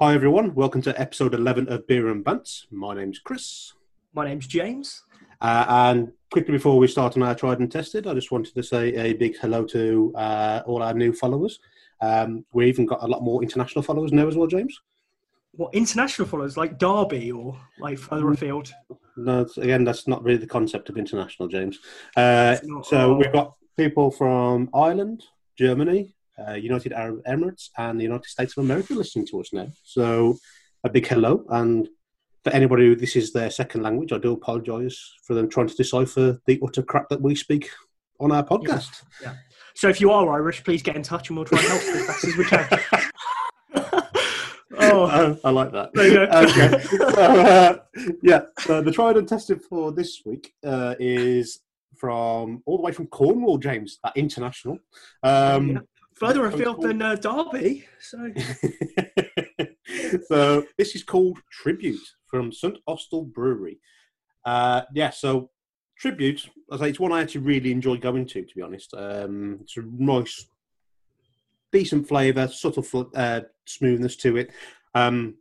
Hi everyone, welcome to episode 11 of Beer and Bants. My name's Chris. My name's James. Uh, and quickly before we start on our tried and tested, I just wanted to say a big hello to uh, all our new followers. Um, we even got a lot more international followers now as well, James. What international followers like Derby or like further Mm. afield? No, again, that's not really the concept of international, James. Uh, so we've got people from Ireland, Germany, uh, United Arab Emirates, and the United States of America listening to us now. So a big hello. And for anybody who this is their second language, I do apologise for them trying to decipher the utter crap that we speak on our podcast. Yeah. So if you are Irish, please get in touch and we'll try and help as best as we can. oh, Uh, I like that. there you go. okay. So, uh, yeah, so the tried and tested for this week uh, is from all the way from Cornwall, James, that international. Um, Yeah. Further afield than uh, Derby. So so this is called Tribute from St. Austell Brewery. Uh, yeah, so Tribute, I say it's one I actually really enjoy going to, to be honest. Um, it's a nice, decent flavour, subtle fl- uh, smoothness to it. Um,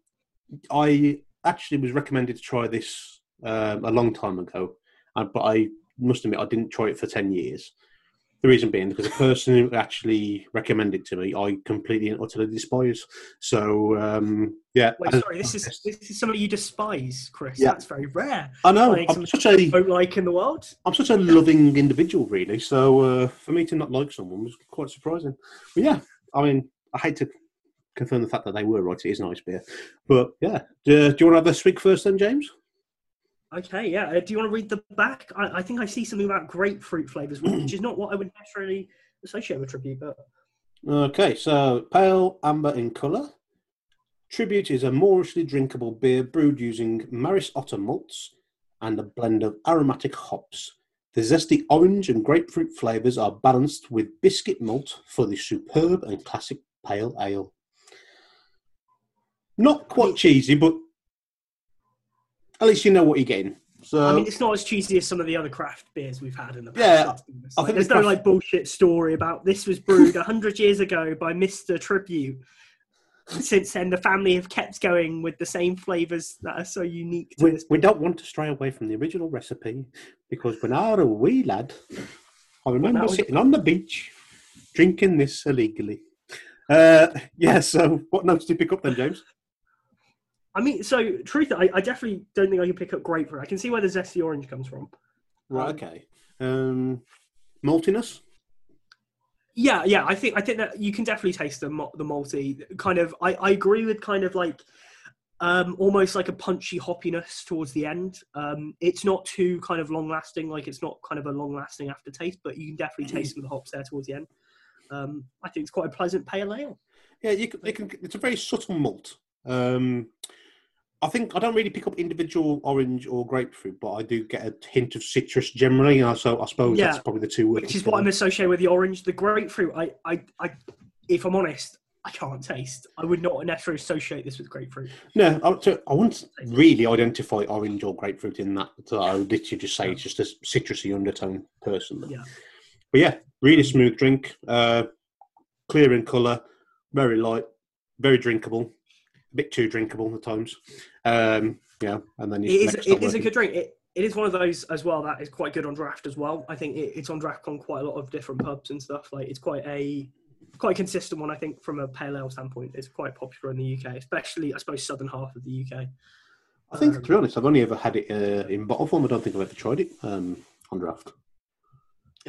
I actually was recommended to try this um, a long time ago, uh, but I must admit I didn't try it for 10 years. The reason being because the person who actually recommended to me, I completely and utterly despise. So, um, yeah. wait, sorry, this is this is somebody you despise, Chris. Yeah. That's very rare. I know. like I'm such a Don't like in the world. I'm such a loving individual, really. So uh, for me to not like someone was quite surprising. But yeah, I mean, I hate to confirm the fact that they were right. It is nice beer, but yeah. Do, do you want to have a swig first, then, James? Okay, yeah. Uh, do you want to read the back? I, I think I see something about grapefruit flavors, which is not what I would necessarily associate with tribute, but Okay, so pale amber in colour. Tribute is a moorishly drinkable beer brewed using Maris Otter malts and a blend of aromatic hops. The zesty orange and grapefruit flavours are balanced with biscuit malt for the superb and classic pale ale. Not quite cheesy, but at least you know what you're getting. So I mean, it's not as cheesy as some of the other craft beers we've had in the past. Yeah, let's be honest. I Like, think there's the no craft- like bullshit story about this was brewed hundred years ago by Mister Tribute. Since then, the family have kept going with the same flavors that are so unique to we, we don't want to stray away from the original recipe because when I was a wee lad, I remember was- sitting on the beach drinking this illegally. Uh, yeah, so what notes did you pick up then, James? I mean, so truth, I, I definitely don't think I can pick up grapefruit. I can see where the zesty orange comes from. Right, Um, okay. Um, maltiness? Yeah, yeah, I think I think that you can definitely taste the the malty kind of. I, I agree with kind of like um almost like a punchy hoppiness towards the end. Um, it's not too kind of long lasting, like it's not kind of a long lasting aftertaste, but you can definitely taste some of the hops there towards the end. Um, I think it's quite a pleasant pale ale. Yeah, you can, you can, it's a very subtle malt. Um, I think I don't really pick up individual orange or grapefruit, but I do get a hint of citrus generally. So I suppose Yeah, that's probably the two words. Which is what I'm associating with the orange. The grapefruit, I, I, I, if I'm honest, I can't taste. I would not necessarily associate this with grapefruit. No, I, so I wouldn't really identify orange or grapefruit in that. So I would literally just say it's just a citrusy undertone personally. Yeah. But yeah, really smooth drink, uh, clear in colour, very light, very drinkable, a bit too drinkable at times. Um, yeah, and then It is. It is a good drink. It, it is one of those as well that is quite good on draft as well. I think it, it's on draft on quite a lot of different pubs and stuff. Like it's quite a quite a consistent one. I think from a pale ale standpoint, it's quite popular in the UK, especially I suppose southern half of the UK. I think, to be honest, I've only ever had it uh, in bottle form. I don't think I've ever tried it um, on draft.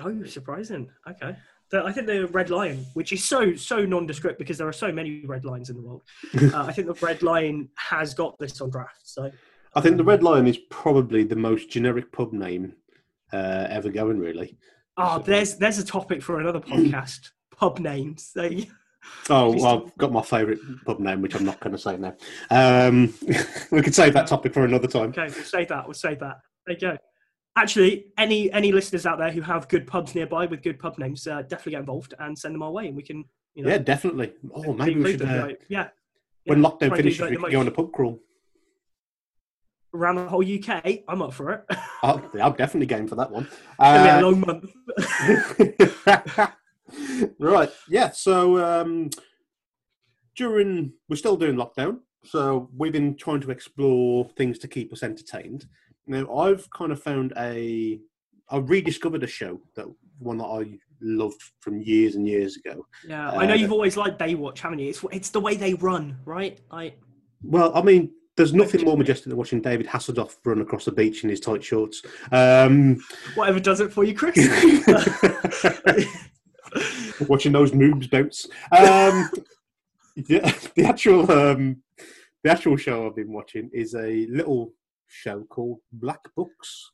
Oh, surprising. Okay. The, I think the Red Lion, which is so so nondescript because there are so many red lions in the world. uh, I think the Red Lion has got this on draft. So I think the Red Lion is probably the most generic pub name uh, ever going, really. oh, So- there's there's a topic for another podcast. Pub names. You- Oh, well, I've got my favourite pub name, which I'm not going to say now. Um, we could save that topic for another time. Okay, we'll save that. We'll save that. There you go. Actually, any any listeners out there who have good pubs nearby with good pub names, uh, definitely get involved and send them our way, and we can, you know, Yeah, definitely. Oh, maybe we should. them, Uh, like, yeah. when yeah, lockdown finishes, we can go on a pub crawl. around the whole UK. I'm up for it. I'll, I'm definitely game for that one. It'll be a Uh, long month. right. Yeah. So um, during we're still doing lockdown. So we've been trying to explore things to keep us entertained. Now I've kind of found a, I've rediscovered a show that one that I loved from years and years ago. Yeah, I know Uh, you've always liked Baywatch, haven't you? It's it's the way they run, right? I Well, I mean, there's nothing more majestic than watching David Hasselhoff run across the beach in his tight shorts. Um, whatever does it for you, Chris. watching those moves bounce. Um, yeah, the actual um, the actual show I've been watching is a little show called Black Books.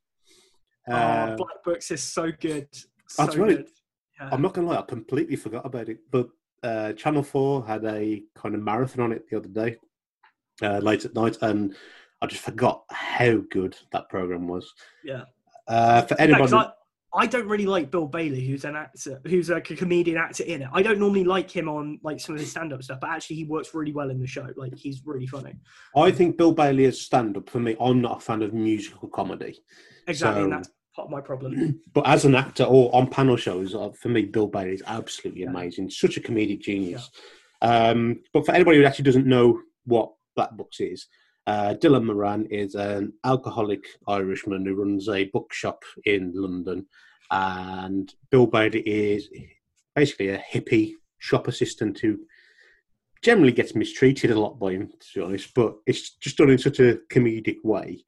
Uh, oh, Black Books is so good. So That's right. good. Yeah. I'm not gonna lie, I completely forgot about it. But uh, Channel Four had a kind of marathon on it the other day, uh, late at night, and I just forgot how good that program was. Yeah. Uh, for anybody, I don't really like Bill Bailey, who's an actor, who's like a comedian actor in it. I don't normally like him on like some of his stand-up stuff, but actually he works really well in the show. Like he's really funny. I think Bill Bailey is stand up. For me, I'm not a fan of musical comedy. Exactly, and that's part of my problem. But as an actor or on panel shows, uh, for me, Bill Bailey is absolutely Yeah. amazing. Such a comedic genius. Um, but for anybody who actually doesn't know what Black Books is, uh, Dylan Moran is an alcoholic Irishman who runs a bookshop in London. And Bill Bailey is basically a hippie shop assistant who generally gets mistreated a lot by him, to be honest. But it's just done in such a comedic way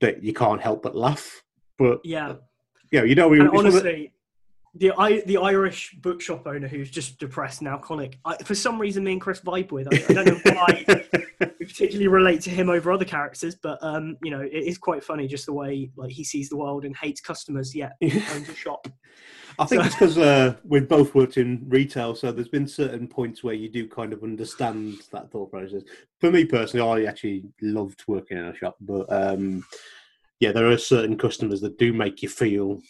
that you can't help but laugh. But Yeah, yeah, you know, we, and it's one of honestly, the I, the Irish bookshop owner who's just depressed and alcoholic. I, for some reason, me and Chris vibe with. I, I don't know why we particularly relate to him over other characters, but um, you know, it is quite funny just the way like he sees the world and hates customers, yet owns a shop. I think So- it's because uh, we've both worked in retail, so there's been certain points where you do kind of understand that thought process. For me personally, I actually loved working in a shop, but um, yeah, there are certain customers that do make you feel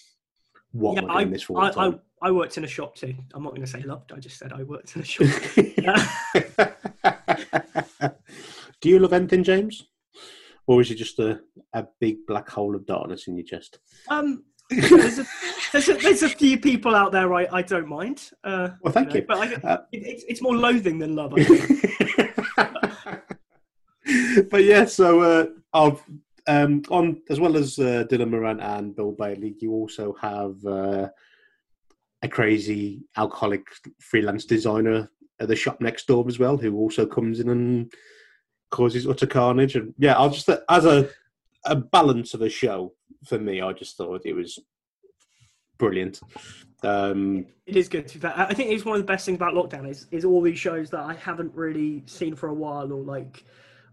what yeah, I this? I, I, I worked in a shop too. I'm not going to say loved. I just said I worked in a shop. do you love anything, James? Or is it just a, a big black hole of darkness in your chest? um, there's a, there's, a, there's a few people out there I, I don't mind. Uh, Well, thank know, you. But I, Uh, it, it's, it's more loathing than love. I think. but yeah, so uh, I've um, on as well as uh, Dylan Moran and Bill Bailey, you also have uh, a crazy alcoholic freelance designer at the shop next door as well, who also comes in and causes utter carnage. And yeah, I'll just as a a balance of a show for me, I just thought it was brilliant. Um, It is good. To be fair. I I think it's one of the best things about lockdown is is all these shows that I haven't really seen for a while or like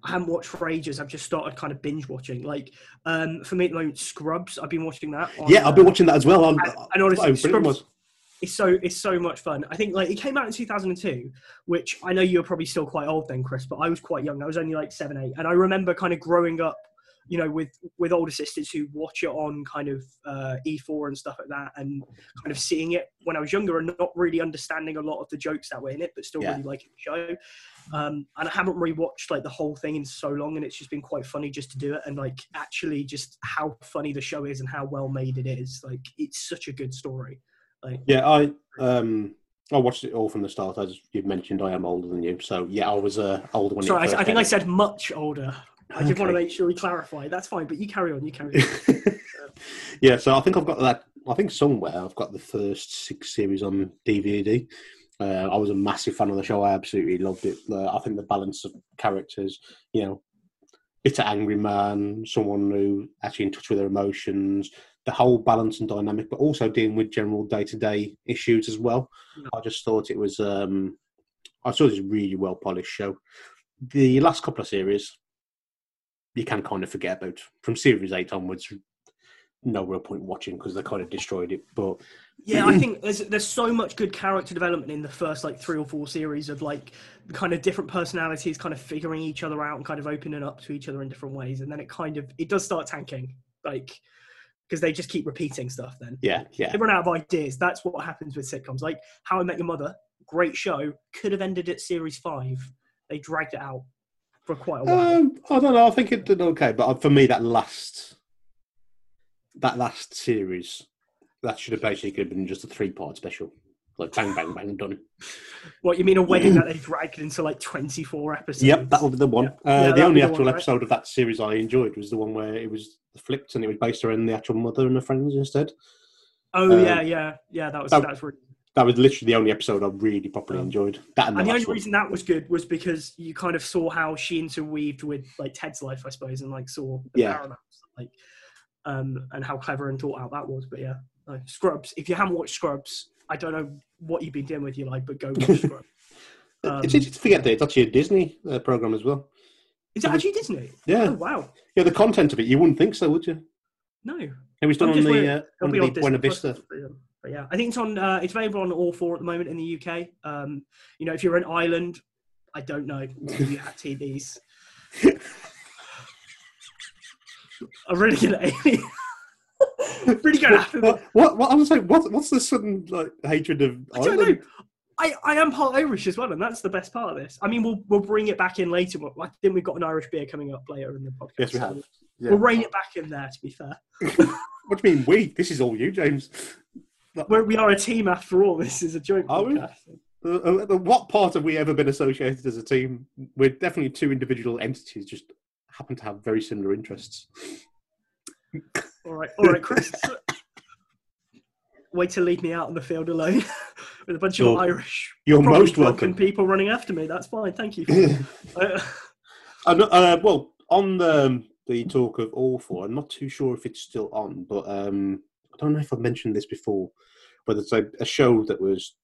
I haven't watched for ages. I've just started kind of binge watching. Like um, for me at the moment, Scrubs. I've been watching that. on, yeah, I've been uh, watching that as well. I'm, and- and honestly, Scrubs-. It's so it's so much fun. I think like it came out in 2002, which I know you're probably still quite old then, Chris, but I was quite young. I was only like seven, eight, and I remember kind of growing up, you know, with with older sisters who watch it on kind of uh, E4 and stuff like that, and kind of seeing it when I was younger and not really understanding a lot of the jokes that were in it, but still Yeah. really liking the show. Um, and I haven't rewatched like the whole thing in so long, and it's just been quite funny just to do it, and like actually just how funny the show is and how well made it is. Like it's such a good story. Like Yeah, I um I watched it all from the start. As you mentioned, I am older than you, so yeah, I was uh, older when. Sorry, I, I think I said much older. I just want to make sure we clarify. That's fine, but you carry on. You carry on. yeah, so I think I've got that. I think somewhere I've got the first six series on DVD. Uh, I was a massive fan of the show. I absolutely loved it. Uh, I think the balance of characters, you know, bitter angry man, someone who actually in touch with their emotions, the whole balance and dynamic, but also dealing with general day to day issues as well. I just thought it was. Um, I thought it was a really well polished show. The last couple of series, you can kind of forget about. From series eight onwards, no real point watching because they kind of destroyed it. But Yeah, I think there's there's so much good character development in the first like three or four series of like kind of different personalities, kind of figuring each other out and kind of opening up to each other in different ways, and then it kind of it does start tanking, like because they just keep repeating stuff. Then yeah, yeah, they run out of ideas. That's what happens with sitcoms. Like How I Met Your Mother, great show, could have ended at series five. They dragged it out for quite a while. Um, I don't know. I think it did okay, but for me, that last that last series that should have basically been just a three part special. Like bang, bang, bang, done. What you mean a wedding that they dragged it into like twenty four episodes? Yep, that would be the one. Uh, Yeah, the only the actual one, right? episode of that series I enjoyed was the one where it was flipped and it was based around the actual mother and her friends instead. Oh Um, yeah, yeah, yeah. That was that- that was really. That was literally the only episode I really properly Um, enjoyed. That and the, And the only one. reason that was good was because you kind of saw how she interweaved with like Ted's life, I suppose, and like saw the Yeah. Paramount, like, um, and how clever and thought out that was. But yeah, no, Scrubs. If you haven't watched Scrubs, I don't know what you've been doing with your life, but go watch Scrubs. Um, it's easy to forget that it's actually a Disney uh, program as well. Is it actually Disney? Yeah, Oh wow, yeah. The content of it, you wouldn't think so, would you? no. It was done on the uh, on the on Buena Disney Plus, Vista. But yeah. I think it's on. Uh, it's available on all four at the moment in the UK. Um, you know, if you're in Ireland, I don't know if you have TVs. I'm really gonna. really gonna to. What? What? what I was like, what? What's the sudden like hatred of I don't know. I, I am part Irish as well, and that's the best part of this. I mean, we'll we'll bring it back in later. I think we've got an Irish beer coming up later in the podcast. Yes, we have. We'll Yeah. we'll rein it back in there. To be fair, What do you mean we? This is all you, James. We're, we are a team after all. This is a joint Are podcast. Uh, uh, what part have we ever been associated as a team? We're definitely two individual entities, just happen to have very similar interests. All right, all right, Chris. Way to leave me out on the field alone with a bunch of You're- Irish, You're most welcome. people running after me. That's fine. Thank you. Uh, uh, well, on the, um, the talk of All Four, I'm not too sure if it's still on, but um, I don't know if I've mentioned this before, but it's a, a show that was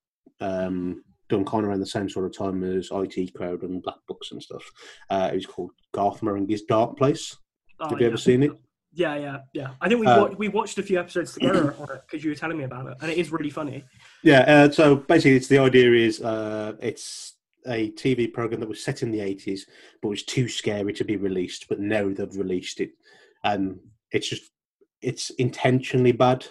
um, done kind of around the same sort of time as IT Crowd and Black Books and stuff. Uh, it was called Garth Marenghi's Dark Place. oh, Have you yeah. ever seen it? Yeah, yeah, yeah. I think we Uh, wa- we watched a few episodes together because you were telling me about it, and it is really funny. Yeah, uh, so basically, it's the idea is uh, it's a TV program that was set in the eighties, but was too scary to be released. But now they've released it, and it's just it's intentionally bad,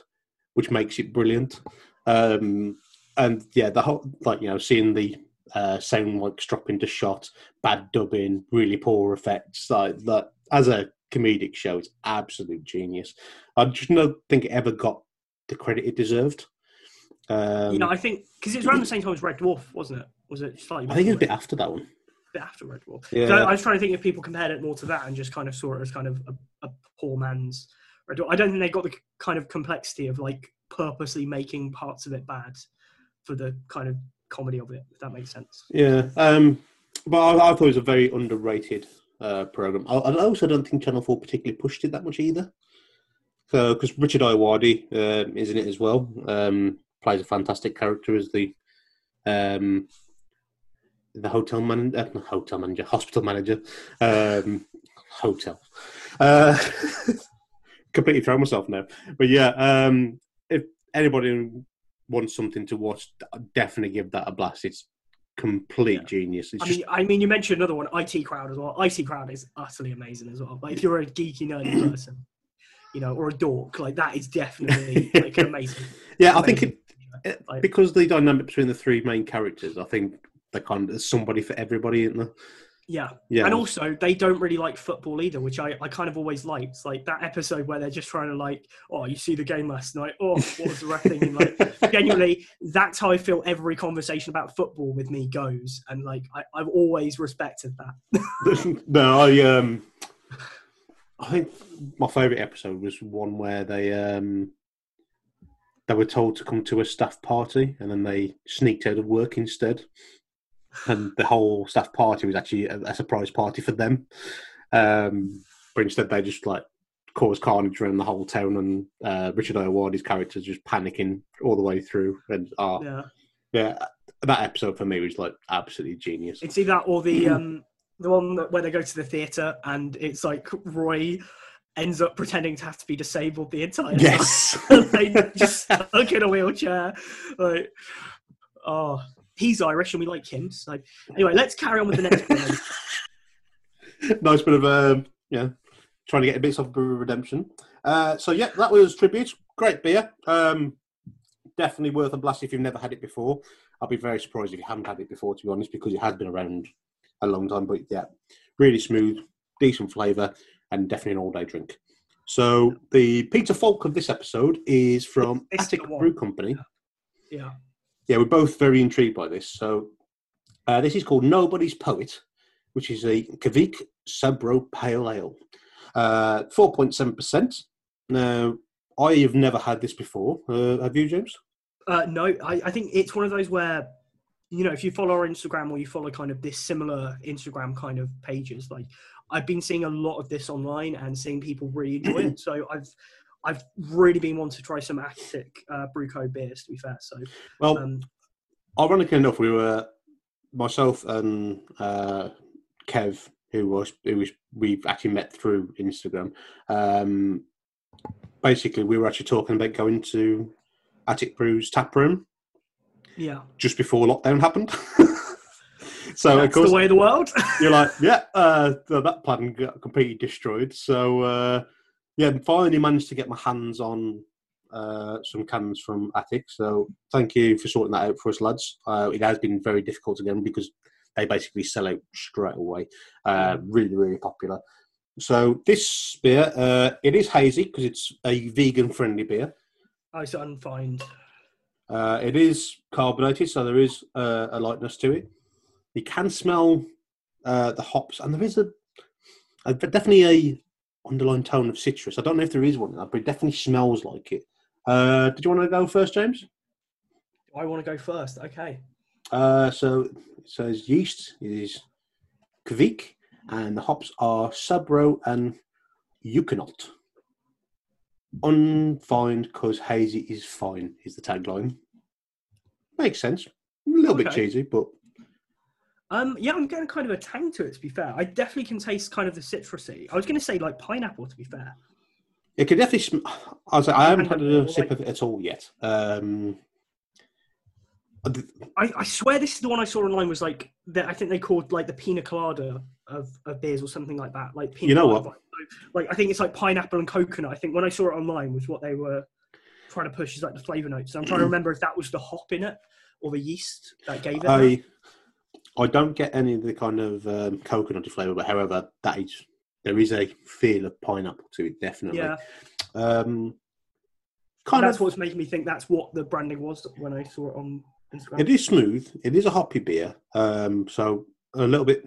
which makes it brilliant. Um, and yeah, the whole like you know seeing the uh, sound like drop into shot, bad dubbing, really poor effects, like that as a comedic show, it's absolute genius. I just don't think it ever got the credit it deserved. Um, you know, I think because it was around the same time as Red Dwarf, wasn't it? Was it slightly? I think it was a bit after that one. A bit after Red Dwarf. Yeah. So I was trying to think if people compared it more to that and just kind of saw it as kind of a, a poor man's Red Dwarf. I don't think they got the kind of complexity of like purposely making parts of it bad for the kind of comedy of it. If that makes sense. Yeah, um, but I, I thought it was a very underrated uh, program. I, I also don't think Channel Four particularly pushed it that much either. Because Richard Ayoade uh, is in it as well, um, plays a fantastic character as the um, the hotel manager, uh, hotel manager, hospital manager, um, hotel. Uh, completely thrown myself now, but yeah, um, if anybody wants something to watch, definitely give that a blast. It's complete Yeah. genius. It's I just mean, I mean, you mentioned another one, IT Crowd as well. IT Crowd is utterly amazing as well. Like if you're a geeky nerdy person, you know, or a dork, like that is definitely like amazing. yeah, I think it, it- Like- because the dynamic between the three main characters, I think they kind of there's somebody for everybody, isn't there? Yeah. Yeah, And also, they don't really like football either, which I, I kind of always liked. Like that episode where they're just trying to like, oh, you see the game last night. Oh, what was the ref thinking? Like, genuinely, that's how I feel every conversation about football with me goes. And like, I, I've always respected that. no, I um, I think my favourite episode was one where they um, they were told to come to a staff party, and then they sneaked out of work instead. And the whole staff party was actually a, a surprise party for them. Um, but instead, they just like caused carnage around the whole town, and uh, Richard Ayoade's character just panicking all the way through. And uh, Yeah. yeah, that episode for me was like absolutely genius. It's either that or the um the one that, where they go to the theater and it's like Roy ends up pretending to have to be disabled the entire Yes. time. like just stuck in a wheelchair. Like oh he's Irish and we like him. So anyway, let's carry on with the next one. nice bit of um, yeah, trying to get a bit of redemption. Uh, so yeah, that was tribute. Great beer. Um, definitely worth a blast if you've never had it before. I'll be very surprised if you haven't had it before, to be honest, because it has been around a long time. But yeah, really smooth, decent flavour, and definitely an all-day drink. So the Peter Falk of this episode is from It's Attic. Brew Company. Yeah. yeah, we're both very intrigued by this. So uh, this is called Nobody's Poet, which is a Kveik Sabro Pale Ale, uh, four point seven percent. Now, I have never had this before. Uh, have you, James? Uh, no, I, I think it's one of those where, you know, if you follow our Instagram or you follow kind of this similar Instagram kind of pages, like I've been seeing a lot of this online and seeing people really enjoy it. So I've I've really been wanting to try some Attic uh, Brew Co beers. To be fair, so Well, um, ironically enough, we were myself and uh, Kev, who was who was we've actually met through Instagram. Um, basically, we were actually talking about going to Attic Brew's tap room yeah, just before lockdown happened. so of course, the way of the world. you're like, yeah, uh, that plan got completely destroyed. So uh, yeah, finally managed to get my hands on uh, some cans from Attic. So thank you for sorting that out for us, lads. Uh, it has been very difficult again because they basically sell out straight away. Uh, really, really popular. So this beer, uh, it is hazy because it's a vegan-friendly beer. I was unfined. Uh, it is carbonated, so there is uh, a lightness to it. You can smell uh, the hops, and there is a, a definitely a underlying tone of citrus. I don't know if there is one, but it definitely smells like it. Uh, did you want to go first, James? I want to go first. Okay. Uh, so it says yeast is Kveik, and the hops are Sabro and Ekuanot. Unfined because hazy is fine is the tagline. Makes sense. A little bit cheesy, but Um, yeah, I'm getting kind of a tang to it. To be fair, I definitely can taste kind of the citrusy. I was going to say like pineapple. To be fair, it could definitely. Sm- I was like, I haven't had a Like- sip of it at all yet. Um, I, I swear this is the one I saw online. Was like that. I think they called like the pina colada of, of beers or something like that. Like pina You know colada what? vibe. Like I think it's like pineapple and coconut. I think when I saw it online was what they were trying to push is like the flavor notes. So I'm trying to remember if that was the hop in it or the yeast that gave it. that. I don't get any of the kind of um, coconutty flavour, but however, that is there is a feel of pineapple to it, definitely. Yeah, Um, kind that's of. what's making me think that's what the branding was when I saw it on Instagram. It is smooth. It is a hoppy beer. Um, so a little bit.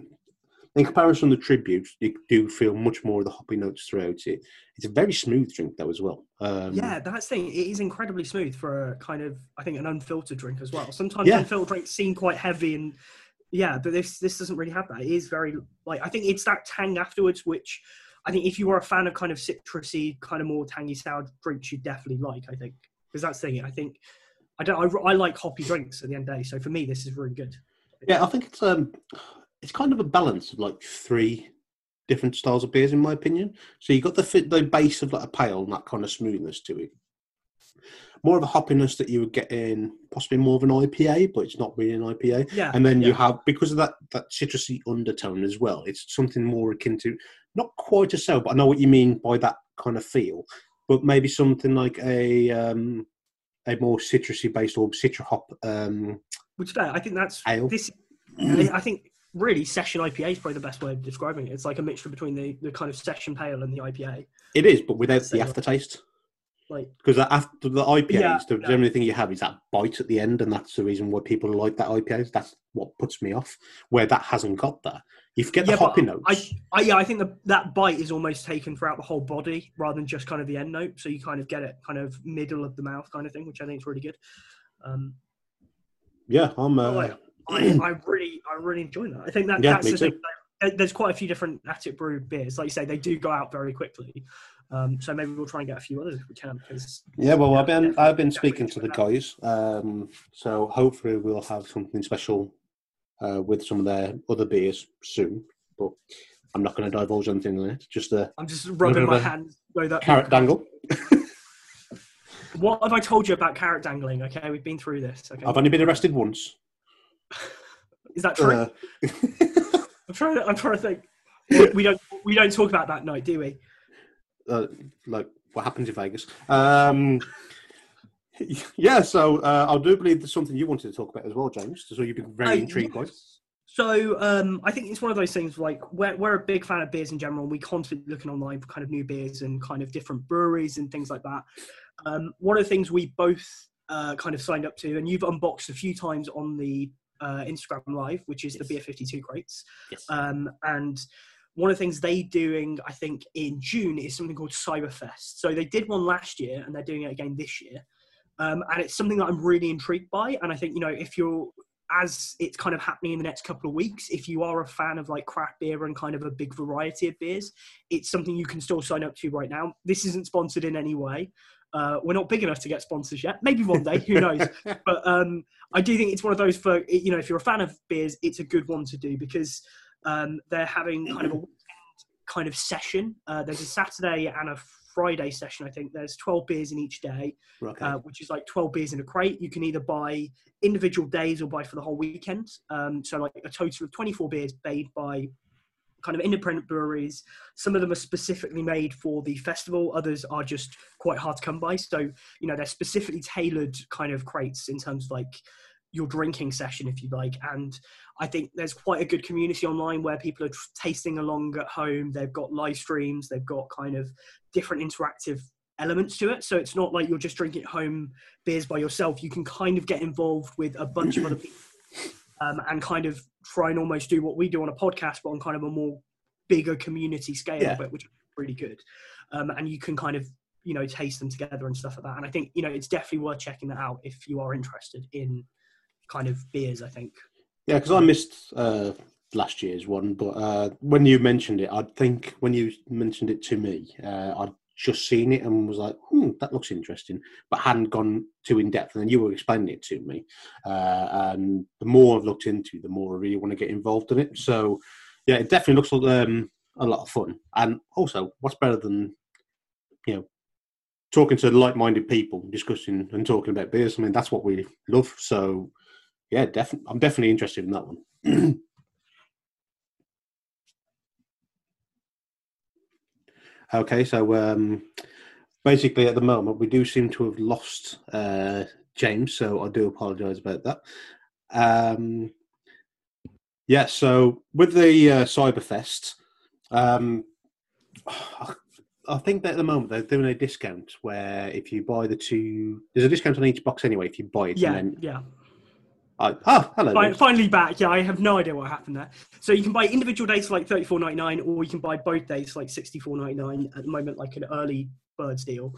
In comparison to the tribute, you do feel much more of the hoppy notes throughout it. It's a very smooth drink though as well. Um, Yeah, that's the thing. It is incredibly smooth for a kind of, I think, an unfiltered drink as well. Sometimes Yeah. unfiltered drinks seem quite heavy and yeah, but this this doesn't really have that. It is very like I think it's that tang afterwards, which I think if you are a fan of kind of citrusy, kind of more tangy sour drinks, you definitely like. I think because that's the thing. I think I don't. I, I like hoppy drinks at the end of the day. So for me, this is really good. Yeah, I think it's um, it's kind of a balance of like three different styles of beers, in my opinion. So you got the the base of like a pale and that kind of smoothness to it. More of a hoppiness that you would get in possibly more of an IPA, but it's not really an IPA. Yeah, And then you have because of that that citrusy undertone as well. It's something more akin to not quite a sour, but I know what you mean by that kind of feel. But maybe something like a um, a more citrusy based or citra hop um, which. I think that's ale. this. I think really session IPA is probably the best way of describing it. It's like a mixture between the, the kind of session pale and the IPA. It is, but without the aftertaste. Like Because after the IPAs, Yeah, the only thing you have is that bite at the end, and that's the reason why people like that IPAs. That's what puts me off. Where that hasn't got that, you forget the Yeah, but hoppy notes. I, I yeah, I think the, that bite is almost taken throughout the whole body rather than just kind of the end note. So you kind of get it kind of middle of the mouth kind of thing, which I think is really good. Um, yeah, I'm. Uh, I, I, really, I really enjoy that. I think that Yeah, that's me the too. thing. There's quite a few different Attic Brew beers. Like you say, they do go out very quickly. Um, so maybe we'll try and get a few others if we can. Because Yeah, well, I've been I've been speaking to the guys, um, so hopefully we'll have something special uh, with some of their other beers soon. But I'm not going to divulge anything on it. Just a I'm just rubbing my hands. So that carrot dangle. What have I told you about carrot dangling? Okay, we've been through this. Okay, I've only been arrested once. is that true? Uh, I'm trying. To, I'm trying to think. We don't. We don't talk about that night, do we? Uh, like what happens in Vegas. Um, yeah, so uh, I do believe there's something you wanted to talk about as well, James. So you've been very Uh, intrigued by. So um, I think it's one of those things like we're, we're a big fan of beers in general. and We constantly looking online for kind of new beers and kind of different breweries and things like that. Um, one of the things we both uh, kind of signed up to, and you've unboxed a few times on the uh, Instagram Live, which is Yes. the Beer 52 crates. Yes. Um, and one of the things they're doing, I think, in June is something called Cyberfest. So they did one last year, and they're doing it again this year. Um, and it's something that I'm really intrigued by. And I think you know, if you're as it's kind of happening in the next couple of weeks, if you are a fan of like craft beer and kind of a big variety of beers, it's something you can still sign up to right now. This isn't sponsored in any way. Uh, we're not big enough to get sponsors yet. Maybe one day, who knows? but um, I do think it's one of those for you know if you're a fan of beers, it's a good one to do because um, they're having kind of a weekend kind of session. Uh, there's a Saturday and a Friday session. I think there's 12 beers in each day, okay. uh, which is like 12 beers in a crate. You can either buy individual days or buy for the whole weekend. Um, so like a total of 24 beers made by kind of independent breweries. Some of them are specifically made for the festival. Others are just quite hard to come by. So, you know, they're specifically tailored kind of crates in terms of like your drinking session, if you like. And I think there's quite a good community online where people are tasting along at home. They've got live streams. They've got kind of different interactive elements to it. So it's not like you're just drinking at home beers by yourself. You can kind of get involved with a bunch of other people um, and kind of try and almost do what we do on a podcast, but on kind of a more bigger community scale Yeah. it, which is really good. Um, and you can kind of you know taste them together and stuff like that. And I think you know it's definitely worth checking that out if you are interested in kind of beers. I think. Yeah, because I missed uh, last year's one, but uh, when you mentioned it, I think when you mentioned it to me, uh, I'd just seen it and was like, "Hmm, that looks interesting," but hadn't gone too in depth. And then you were explaining it to me, uh, and the more I've looked into, the more I really want to get involved in it. So, yeah, it definitely looks like um, a lot of fun. And also, what's better than you know talking to like-minded people, discussing and talking about beers? I mean, that's what we love. So yeah, definitely. I'm definitely interested in that one. okay, so um, basically, at the moment, we do seem to have lost uh, James, so I do apologise about that. Um, yeah, so with the uh, Cyberfest, um, I think that at the moment they're doing a discount where if you buy the two, there's a discount on each box anyway if you buy it. Yeah, And then, yeah. I, oh, hello. Fi- Liz. finally back. Yeah, I have no idea what happened there. So you can buy individual dates for like thirty four ninety nine, or you can buy both dates for like sixty four ninety nine at the moment, like an early birds deal.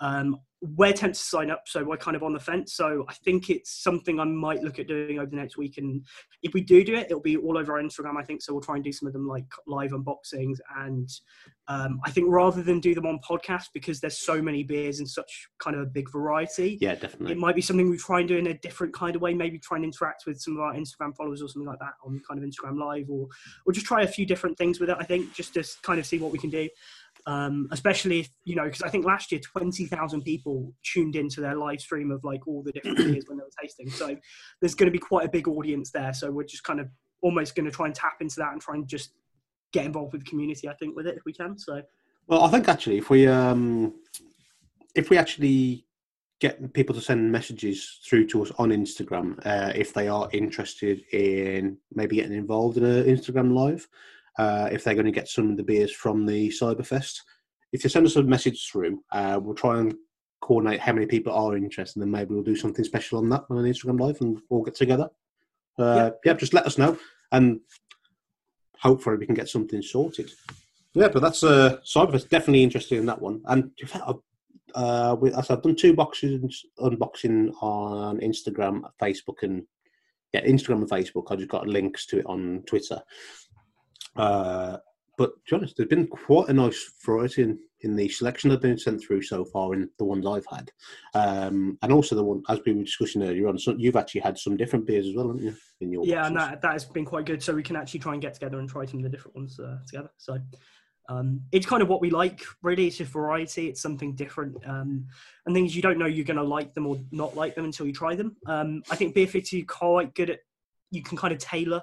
Um, we're tempted to sign up, so we're kind of on the fence. So I think it's something I might look at doing over the next week. And if we do do it, it'll be all over our Instagram, I think. So we'll try and do some of them like live unboxings. And um, I think rather than do them on podcast, because there's so many beers and such kind of a big variety, Yeah, definitely, it might be something we try and do in a different kind of way. Maybe try and interact with some of our Instagram followers or something like that on kind of Instagram Live, or or just try a few different things with it. I think just to kind of see what we can do. Um, especially if you know, because I think last year twenty thousand people tuned into their live stream of like all the different beers when they were tasting. So there's going to be quite a big audience there. So we're just kind of almost going to try and tap into that and try and just get involved with the community. I think with it if we can. So Well, I think actually, if we um, if we actually get people to send messages through to us on Instagram, uh, if they are interested in maybe getting involved in an Instagram live, uh, if they're going to get some of the beers from the Cyberfest, if you send us a message through, uh, we'll try and coordinate how many people are interested, and then maybe we'll do something special on that on an Instagram live, and we'll get together. Uh, yeah, just let us know, and hopefully we can get something sorted. Yeah, but that's uh, Cyberfest definitely interested in that one. And in fact, I've, uh, we, as I've done two boxes unboxing on Instagram, Facebook, and yeah, Instagram and Facebook. I just got links to it on Twitter. Uh, but to be honest, there's been quite a nice variety in, in the selection that have been sent through so far in the ones I've had, um, and also the one as we were discussing earlier on. So you've actually had some different beers as well, haven't you? In your yeah, and that that has been quite good. So we can actually try and get together and try some of the different ones uh, together. So um, it's kind of what we like. Really, it's just variety. It's something different, um, and things you don't know you're going to like them or not like them until you try them. Um, I think Beer Fifty quite good at you can kind of tailor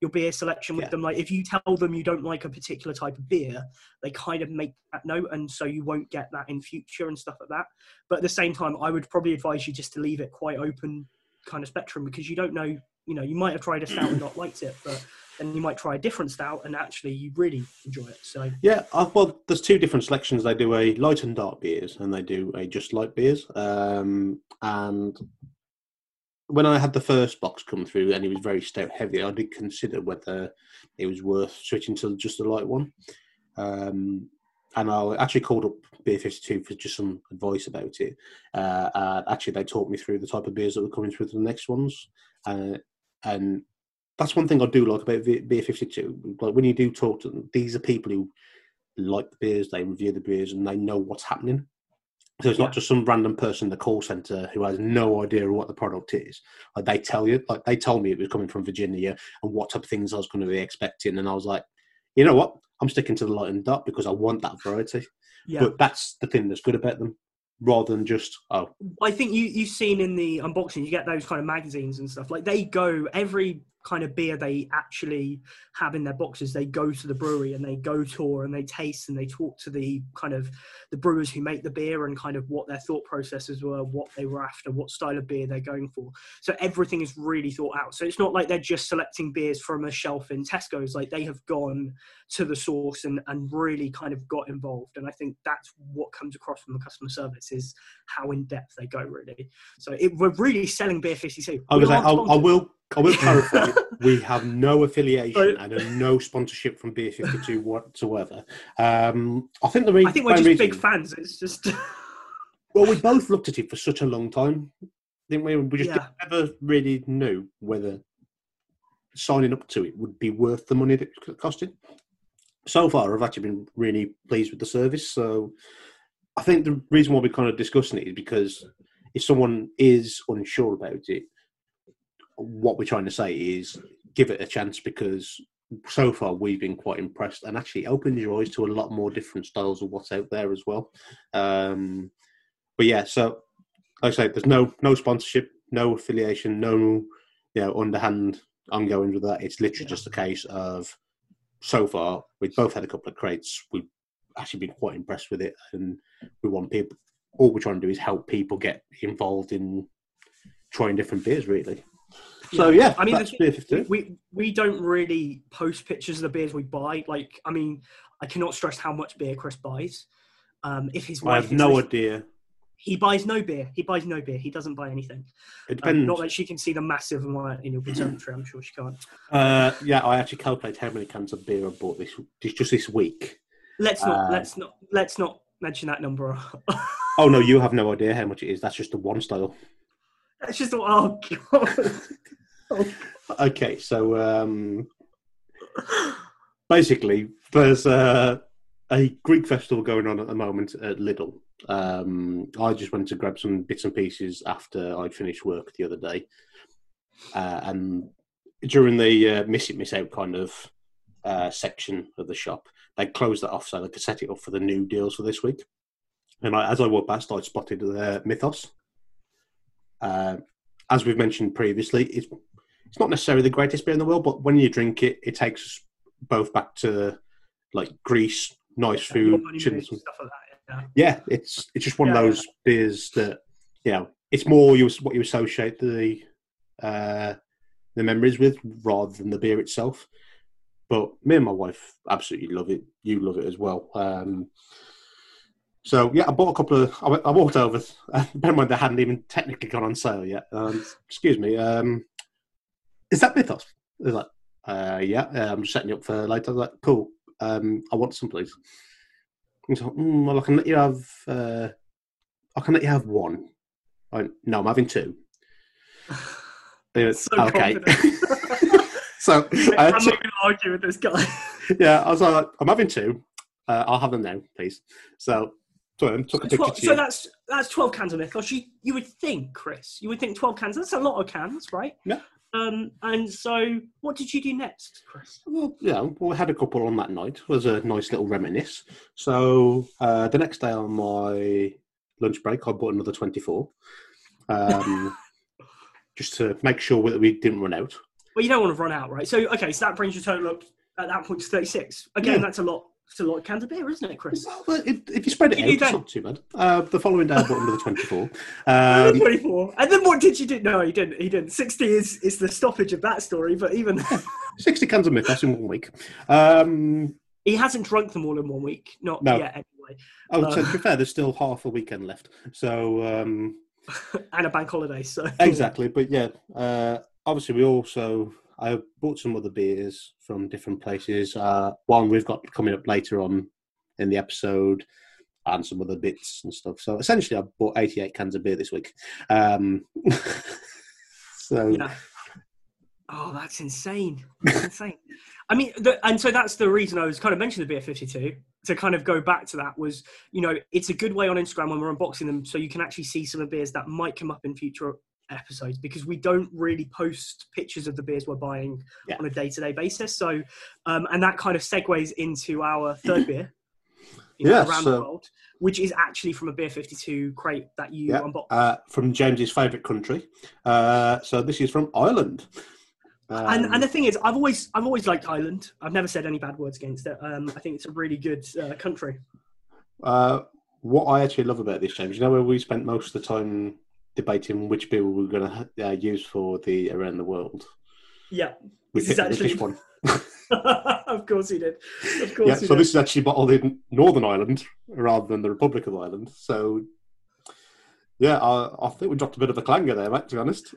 your beer selection with Yeah. them. Like if you tell them you don't like a particular type of beer, they kind of make that note, and so you won't get that in future and stuff like that. But at the same time, I would probably advise you just to leave it quite open kind of spectrum because you don't know. You know, you might have tried a stout and not liked it, but then you might try a different stout, and actually you really enjoy it. So Yeah, uh, well, there's two different selections. They do a light and dark beers, and they do a just light beers. Um, and when I had the first box come through, and it was very stout heavy, I did consider whether it was worth switching to just a light one. Um, and I actually called up Beer 52 for just some advice about it. Uh, and actually, they talked me through the type of beers that were coming through the next ones. Uh, and that's one thing I do like about Beer 52. Like when you do talk to them, these are people who like the beers, they review the beers, and they know what's happening. So it's Yeah. not just some random person in the call center who has no idea what the product is. Like they tell you, like they told me it was coming from Virginia and what type of things I was going to be expecting, and I was like, you know what, I'm sticking to the light and dark because I want that variety. yeah, But that's the thing that's good about them, rather than just oh, I think you you've seen in the unboxing, you get those kind of magazines and stuff. Like they go every kind of beer they actually have in their boxes. They go to the brewery and they go tour and they taste and they talk to the kind of the brewers who make the beer and kind of what their thought processes were, what they were after, what style of beer they're going for. So everything is really thought out. So it's not like they're just selecting beers from a shelf in Tesco's. Like they have gone to the source and, and really kind of got involved. And I think that's what comes across from the customer service is how in depth they go really. So it, we're really selling beer 52. I was like, I, I will, I will clarify. we have no affiliation and a no sponsorship from Beer Fifty Two whatsoever. Um, I think the reason, I think we're just reason, big fans. It's just Well, we both looked at it for such a long time, didn't we? We just Yeah. never really knew whether signing up to it would be worth the money that it costed. So far, I've actually been really pleased with the service. So, I think the reason why we're kind of discussing it is because if someone is unsure about it, what we're trying to say is give it a chance because so far we've been quite impressed and actually opened your eyes to a lot more different styles of what's out there as well. Um, but yeah, so like I say, there's no no sponsorship, no affiliation, no you know underhand ongoing with that. It's literally Yeah. just a case of so far we've both had a couple of crates. We've actually been quite impressed with it, and we want people. All we're trying to do is help people get involved in trying different beers, really. So yeah, I mean, thing- beer 52. we we don't really post pictures of the beers we buy. Like, I mean, I cannot stress how much beer Chris buys. Um, if his wife, I have no listening- idea. he buys no beer. He buys no beer. He doesn't buy anything. It Um, depends. not that she can see the massive amount in your conservatory. I'm sure she can't. Uh, yeah, I actually calculated how many cans of beer I bought this just just this week. Let's not. Uh, let's not. Let's not mention that number. Oh no, you have no idea how much it is. That's just the one style. It's just. Oh god. Okay, so um, basically, there's uh, a Greek festival going on at the moment at Lidl. Um, I just went to grab some bits and pieces after I'd finished work the other day, uh, and during the uh, miss it miss out kind of uh, section of the shop, they closed that off so they could set it up for the new deals for this week. And I, as I walked past, I spotted uh, Mythos. Uh, as we've mentioned previously, it's it's not necessarily the greatest beer in the world, but when you drink it, it takes us both back to like Greece, nice food, stuff like that. yeah, it's it's just one Yeah, of those beers that you know it's more you what you associate the uh, the memories with rather than the beer itself. But me and my wife absolutely love it. You love it as well. Um, so yeah, I bought a couple of. I, went- I walked over. Bear in mind they hadn't even technically gone on sale yet. Um, excuse me. Um, is that Mythos? Is like, uh, yeah, I'm just setting you up for later. I was like, cool. Um, I want some, please. He's like, mm, well, I can let you have. Uh, I can let you have one. I went, no, I'm having two. Went, So okay. so I'm I not going to argue with this guy. yeah, I was like, I'm having two. Uh, I'll have them now, please. So, so I took a picture Twelve- to so you. that's that's twelve cans of mythos. You you would think, Chris, you would think twelve cans. That's a lot of cans, right? Yeah. Um, and so, what did you do next, Chris? Well, yeah, well, we had a couple on that night. It was a nice little reminisce. So uh, the next day on my lunch break, I bought another 24. Um, just to make sure that we didn't run out. Well, you don't want to run out, right? So, okay, so that brings your total up at that point to thirty-six. Again, Yeah. that's a lot. It's a lot of cans of beer, isn't it, Chris? Well, if, if you spread it You out, it's not too bad. Uh, the following day, I bought another 24. Um, 24. And then what did you do? No, he didn't. He didn't. 60 is, is the stoppage of that story, but even 60 cans of Mythos in one week. Um, he hasn't drunk them all in one week. Not No. yet, anyway. oh, Uh. so to be fair, there's still half a weekend left. So, um, and a bank holiday. So exactly. But yeah, uh, obviously, we also, I bought some other beers from different places. Uh, one we've got coming up later on in the episode. And some other bits and stuff. So essentially, I bought 88 cans of beer this week. Um, so Yeah. Oh, that's insane. That's insane. I mean, the, and so that's the reason I was kind of mentioning the beer 52 to kind of go back to that was, you know, it's a good way on Instagram when we're unboxing them so you can actually see some of the beers that might come up in future episodes because we don't really post pictures of the beers we're buying Yeah. on a day-to-day basis. So, um, and that kind of segues into our third beer. you know, Yeah, around the so- world, which is actually from a beer 52 crate that you Yeah, unboxed. uh, from James's favourite country. Uh, so this is from Ireland. Um, and and the thing is, I've always I've always liked Ireland. I've never said any bad words against it. Um, I think it's a really good uh, country. uh, what I actually love about this, James, you know where we spent most of the time debating which bill we're going to uh, use for the around the world. Yeah, We This is actually- one. of course he did. Of course Yeah, so did. this is actually bottled in Northern Ireland rather than the Republic of Ireland. So, yeah, I, I think we dropped a bit of a clanger there, mate. To be honest.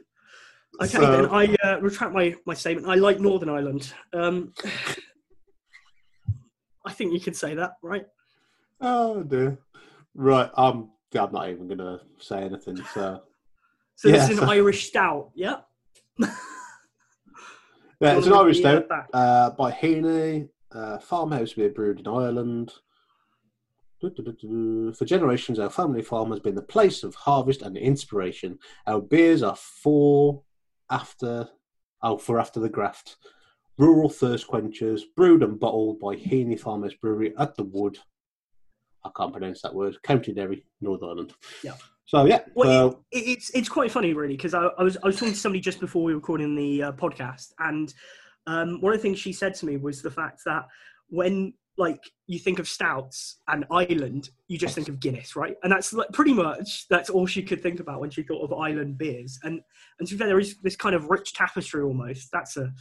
Okay, So- then I uh, retract my, my statement. I like Northern Ireland. Um, I think you can say that, right? Oh dear. Right. Um. yeah, I'm not even going to say anything. So. So Yeah, this is an Irish stout. Yeah. Yeah, it's an Irish stout uh, by Heaney, uh, farmhouse beer brewed in Ireland. For generations, our family farm has been the place of harvest and inspiration. Our beers are for after, oh, for after the graft. Rural thirst quenchers, brewed and bottled by Heaney Farmhouse Brewery at the Wood. I can't pronounce that word. County Derry, Northern Ireland. Yeah. So yeah, Well, so it, it's it's quite funny, really, because I, I was I was talking to somebody just before we were recording the uh, podcast, and um, one of the things she said to me was the fact that when like you think of stouts and Ireland, you just think of Guinness, right? And that's like, pretty much that's all she could think about when she thought of Ireland beers. And and to be fair, there is this kind of rich tapestry almost. That's a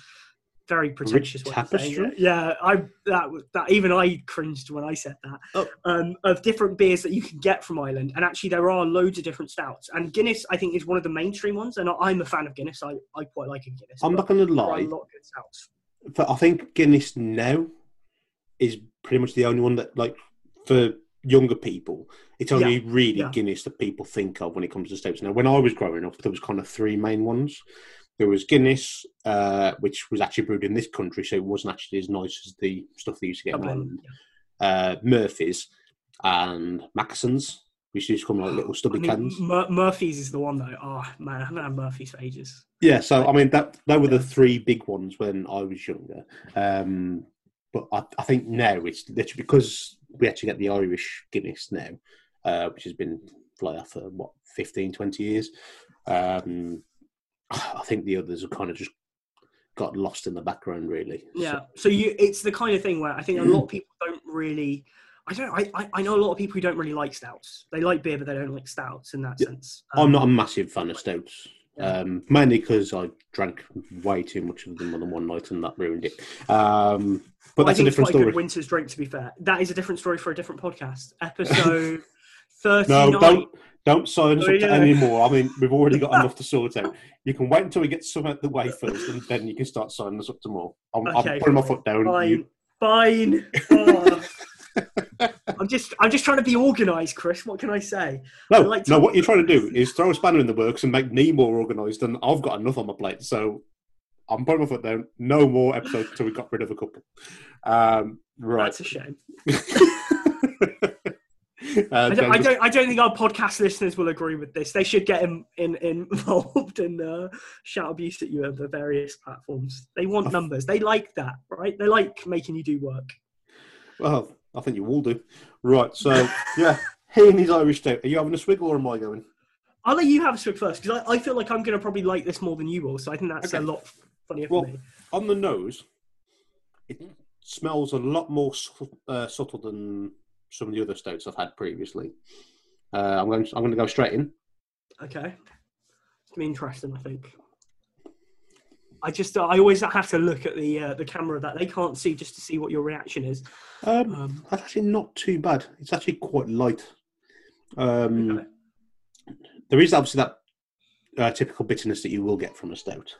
very pretentious way of saying it. tapestry? Yeah, I that that even I cringed when I said that. Oh. Um, of different beers that you can get from Ireland, and actually there are loads of different stouts. And Guinness, I think, is one of the mainstream ones. And I'm a fan of Guinness. I, I quite like a Guinness. I'm not going to lie. a lot of good stouts. but I think Guinness now is pretty much the only one that, like, for younger people, it's only really yeah. Guinness that people think of when it comes to stouts. Now, when I was growing up, there was kind of three main ones. There was Guinness, uh, which was actually brewed in this country, so it wasn't actually as nice as the stuff they used to get in. Ireland. Uh, Murphy's and Mackeson's, which used to come like little I stubby mean, cans. Mur- Murphy's is the one though. Oh man, I haven't had Murphy's for ages. Yeah, so I mean that they were the three big ones when I was younger. Um, but I, I think now it's literally because we actually get the Irish Guinness now, uh, which has been like for what 15, 20 years. Um, I think the others have kind of just got lost in the background, really. Yeah. So you, it's the kind of thing where I think a lot of people don't really. I don't. I, I, know a lot of people who don't really like stouts. They like beer, but they don't like stouts in that sense. I'm Um, not a massive fan of stouts. Um, mainly because I drank way too much of them on one night and that ruined it. Um, but well, I that's a think it's different story. good winter's drink. To be fair, that is a different story for a different podcast. Episode thirty-nine. No, don't don't sign us Oh, up to yeah. any more. I mean, we've already got enough to sort out. You can wait until we get some out the way first, and then you can start signing us up to more. I'm, Okay, I'm putting my foot down. Fine. You, Fine. Oh. I'm just I'm just trying to be organised, Chris. What can I say? no, I like to- no. What you're trying to do is throw a spanner in the works and make me more organised, and I've got enough on my plate. So I'm putting my foot down. No more episodes until we got rid of a couple. Um, right. That's a shame. Uh, I don't, I don't. I don't think our podcast listeners will agree with this. They should get in, in, involved and uh, shout abuse at you on the various platforms. They want numbers. They like that, right? They like making you do work. Well, I think you all do. Right. So yeah, Heaney's Irish Stout. Are you having a swig or am I going? I'll let you have a swig first because I, I feel like I'm going to probably like this more than you will. So I think that's Okay. a lot funnier Well, for me. on the nose, it smells a lot more uh, subtle than some of the other stouts I've had previously. Uh, I'm going. I'm going to go straight in. Okay. It's gonna be interesting, I think. I just, uh, I always have to look at the uh, the camera that they can't see just to see what your reaction is. Um, Um, that's actually not too bad. It's actually quite light. Um, okay. There is obviously that uh, typical bitterness that you will get from a stout.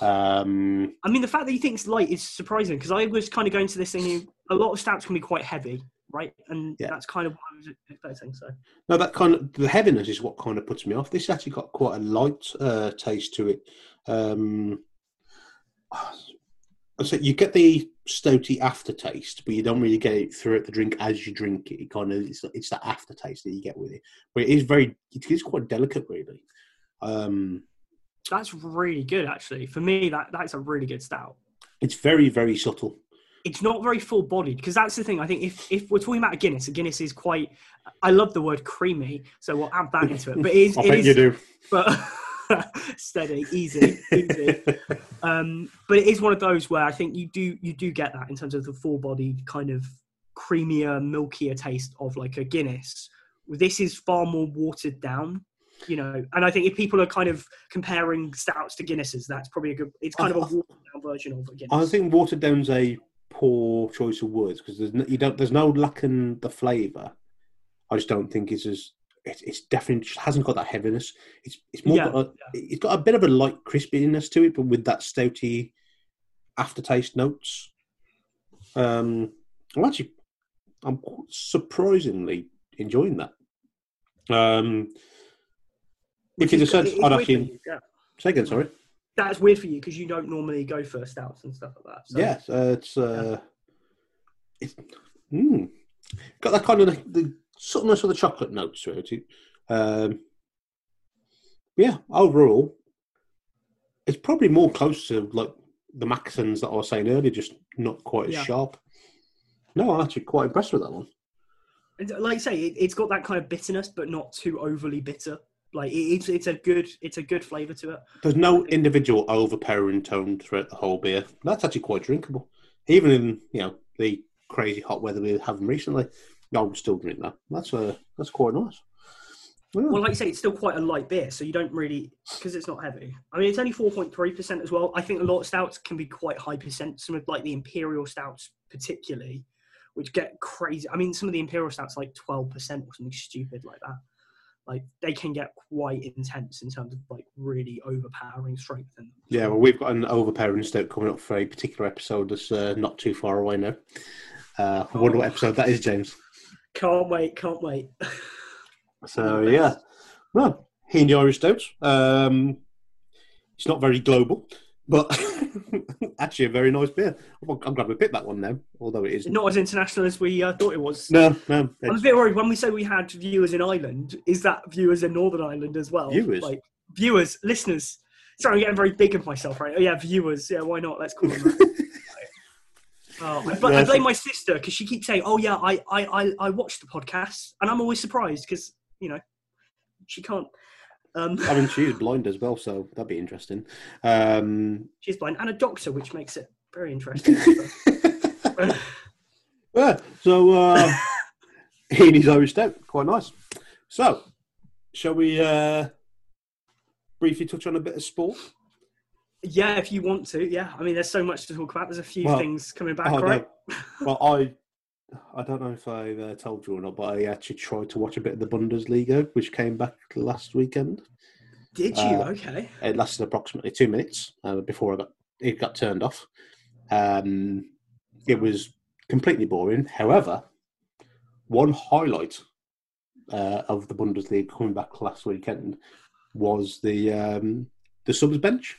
Um, I mean, the fact that you think it's light is surprising because I was kind of going to this thing. a lot of stouts can be quite heavy, right? And Yeah. that's kind of what I was expecting. So, no, that kind of the heaviness is what kind of puts me off. This actually got quite a light uh, taste to it. Um, so you get the stouty aftertaste, but you don't really get it throughout the drink as you drink it. It kind of it's, it's that aftertaste that you get with it, but it is very it is quite delicate, really. Um, that's really good, actually. For me, that that's a really good stout. it's very very subtle. It's not very full bodied because that's the thing. I think if, if we're talking about a Guinness, a Guinness is quite. I love the word creamy, so we'll add that into it. But it is, I it bet is you do. but steady, easy, easy. Um, but it is one of those where I think you do you do get that in terms of the full bodied kind of creamier, milkier taste of like a Guinness. This is far more watered down, you know. And I think if people are kind of comparing stouts to Guinnesses, that's probably a good. It's kind of a watered down version of a Guinness. I think watered down's a poor choice of words because there's no, you don't there's no lacking the flavour. I just don't think it's as it's, it's definitely just hasn't got that heaviness. It's it's more Yeah, got a, it's got a bit of a light crispiness to it, but with that stouty aftertaste notes. Um, I'm actually I'm surprisingly enjoying that. Um, if you'd said, I'd actually yeah. say again. Sorry. That's weird for you because you don't normally go for stouts and stuff like that. So. Yeah, uh, it's uh, it's mm, got that kind of the, the subtleness of the chocolate notes to it. Um, yeah, overall, it's probably more close to like the Mackesons that I was saying earlier, just not quite as Yeah. sharp. No, I'm actually quite impressed with that one. Like I say, it, it's got that kind of bitterness, but not too overly bitter. Like it's it's a good it's a good flavour to it. There's no individual overpowering tone throughout the whole beer. That's actually quite drinkable, even in you know the crazy hot weather we're having recently. I would still drink that. That's uh, that's quite nice. Yeah. Well, like you say, it's still quite a light beer, so you don't really because it's not heavy. I mean, it's only four point three percent as well. I think a lot of stouts can be quite high percent. Some of like the imperial stouts, particularly, which get crazy. I mean, some of the imperial stouts like twelve percent or something stupid like that. Like they can get quite intense in terms of like really overpowering strength. And Yeah, well, we've got an overpowering stout coming up for a particular episode that's uh, not too far away now. Uh, I wonder what episode that is, James. can't wait, can't wait. So yeah, well, Heaney the Irish Stout. Um, it's not very global, but actually a very nice beer. I'm, glad we picked that one now, although it is not as international as we uh, thought it was. no, no. I'm a bit worried when we say we had viewers in Ireland. Is that viewers in Northern Ireland as well? Viewers? like viewers, listeners. Sorry, I'm getting very big of myself, right? Oh yeah, viewers. Yeah, why not? Let's call them that. Oh, I, bl- I blame my sister because she keeps saying, "Oh yeah, I I I, I watched the podcast," and I'm always surprised because you know she can't. Um, I mean, she's blind as well, so that'd be interesting. Um, she's blind and a doctor, which makes it very interesting. yeah, so uh, Heaney's Irish Stout, quite nice. So, shall we uh, briefly touch on a bit of sport? yeah, if you want to. Yeah, I mean, there's so much to talk about. There's a few Well, things coming back, oh, no. right? Well, I I don't know if I've uh, told you or not, but I actually tried to watch a bit of the Bundesliga, which came back last weekend. Did you? Uh, okay. It lasted approximately two minutes uh, before I got it got turned off. Um, it was completely boring. However, one highlight uh, of the Bundesliga coming back last weekend was the um, the subs bench.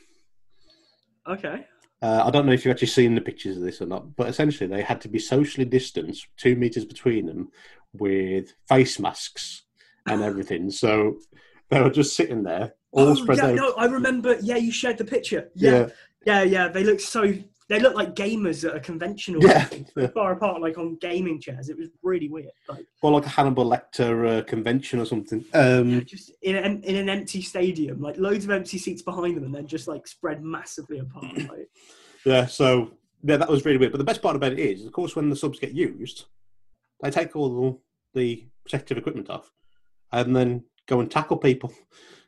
Okay. Uh, I don't know if you've actually seen the pictures of this or not, but essentially they had to be socially distanced, two meters between them, with face masks and everything. So they were just sitting there, all oh, spread yeah, out. no, I remember. Yeah, you shared the picture. Yeah, yeah, yeah. They looked so. They look like gamers at a conventional Yeah, far apart, like on gaming chairs. It was really weird. Like or like a Hannibal Lecter uh, convention or something. Um, just in an, in an empty stadium, like loads of empty seats behind them, and then just like spread massively apart. Like, yeah, so yeah, that was really weird. But the best part about it is, of course, when the subs get used, they take all the protective equipment off and then go and tackle people.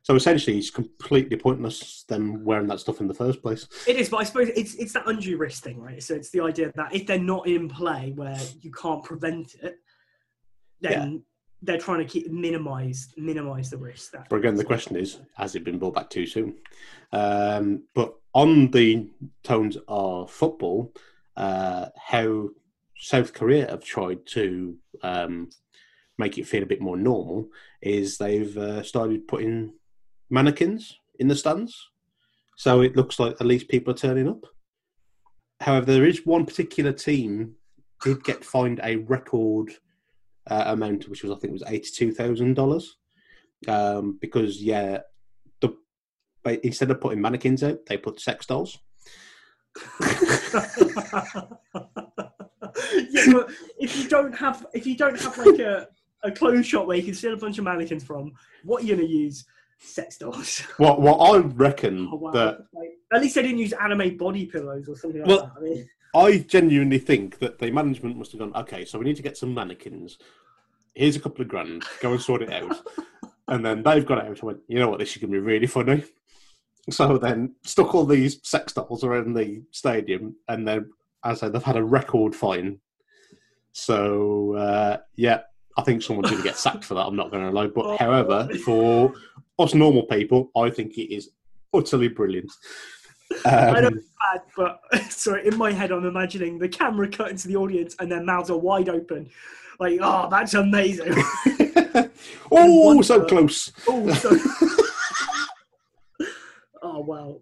So essentially, it's completely pointless them wearing that stuff in the first place. It is, but I suppose it's it's that undue risk thing, right? So it's the idea that if they're not in play where you can't prevent it, then yeah. they're trying to keep minimize minimize the risk. That but again, the question is, has it been brought back too soon? Um, but on the tones of football, uh, how South Korea have tried to um, make it feel a bit more normal is they've uh, started putting mannequins in the stands, so it looks like at least people are turning up. However, there is one particular team did get fined a record uh, amount, which was I think it was eighty-two thousand um, dollars, because yeah, the instead of putting mannequins out, they put sex dolls. yeah, but if you don't have if you don't have like a, a clothes shop where you can steal a bunch of mannequins from, what are you gonna use? Sex dolls. What what I reckon oh, wow. that like, at least they didn't use anime body pillows or something like well, that. I mean I genuinely think that the management must have gone, okay, so we need to get some mannequins. Here's a couple of grand. Go and sort it out. and then they've got out. I went, you know what, this is going to be really funny. So then stuck all these sex dolls around the stadium, and then as I said, they've had a record fine. So uh, yeah, I think someone's going to get sacked for that. I'm not going to lie. But oh, however, for us normal people, I think it is utterly brilliant. Um, I know it's bad, but sorry, in my head, I'm imagining the camera cut into the audience and their mouths are wide open. Like, oh, that's amazing. oh, so close. Oh, so... oh, wow.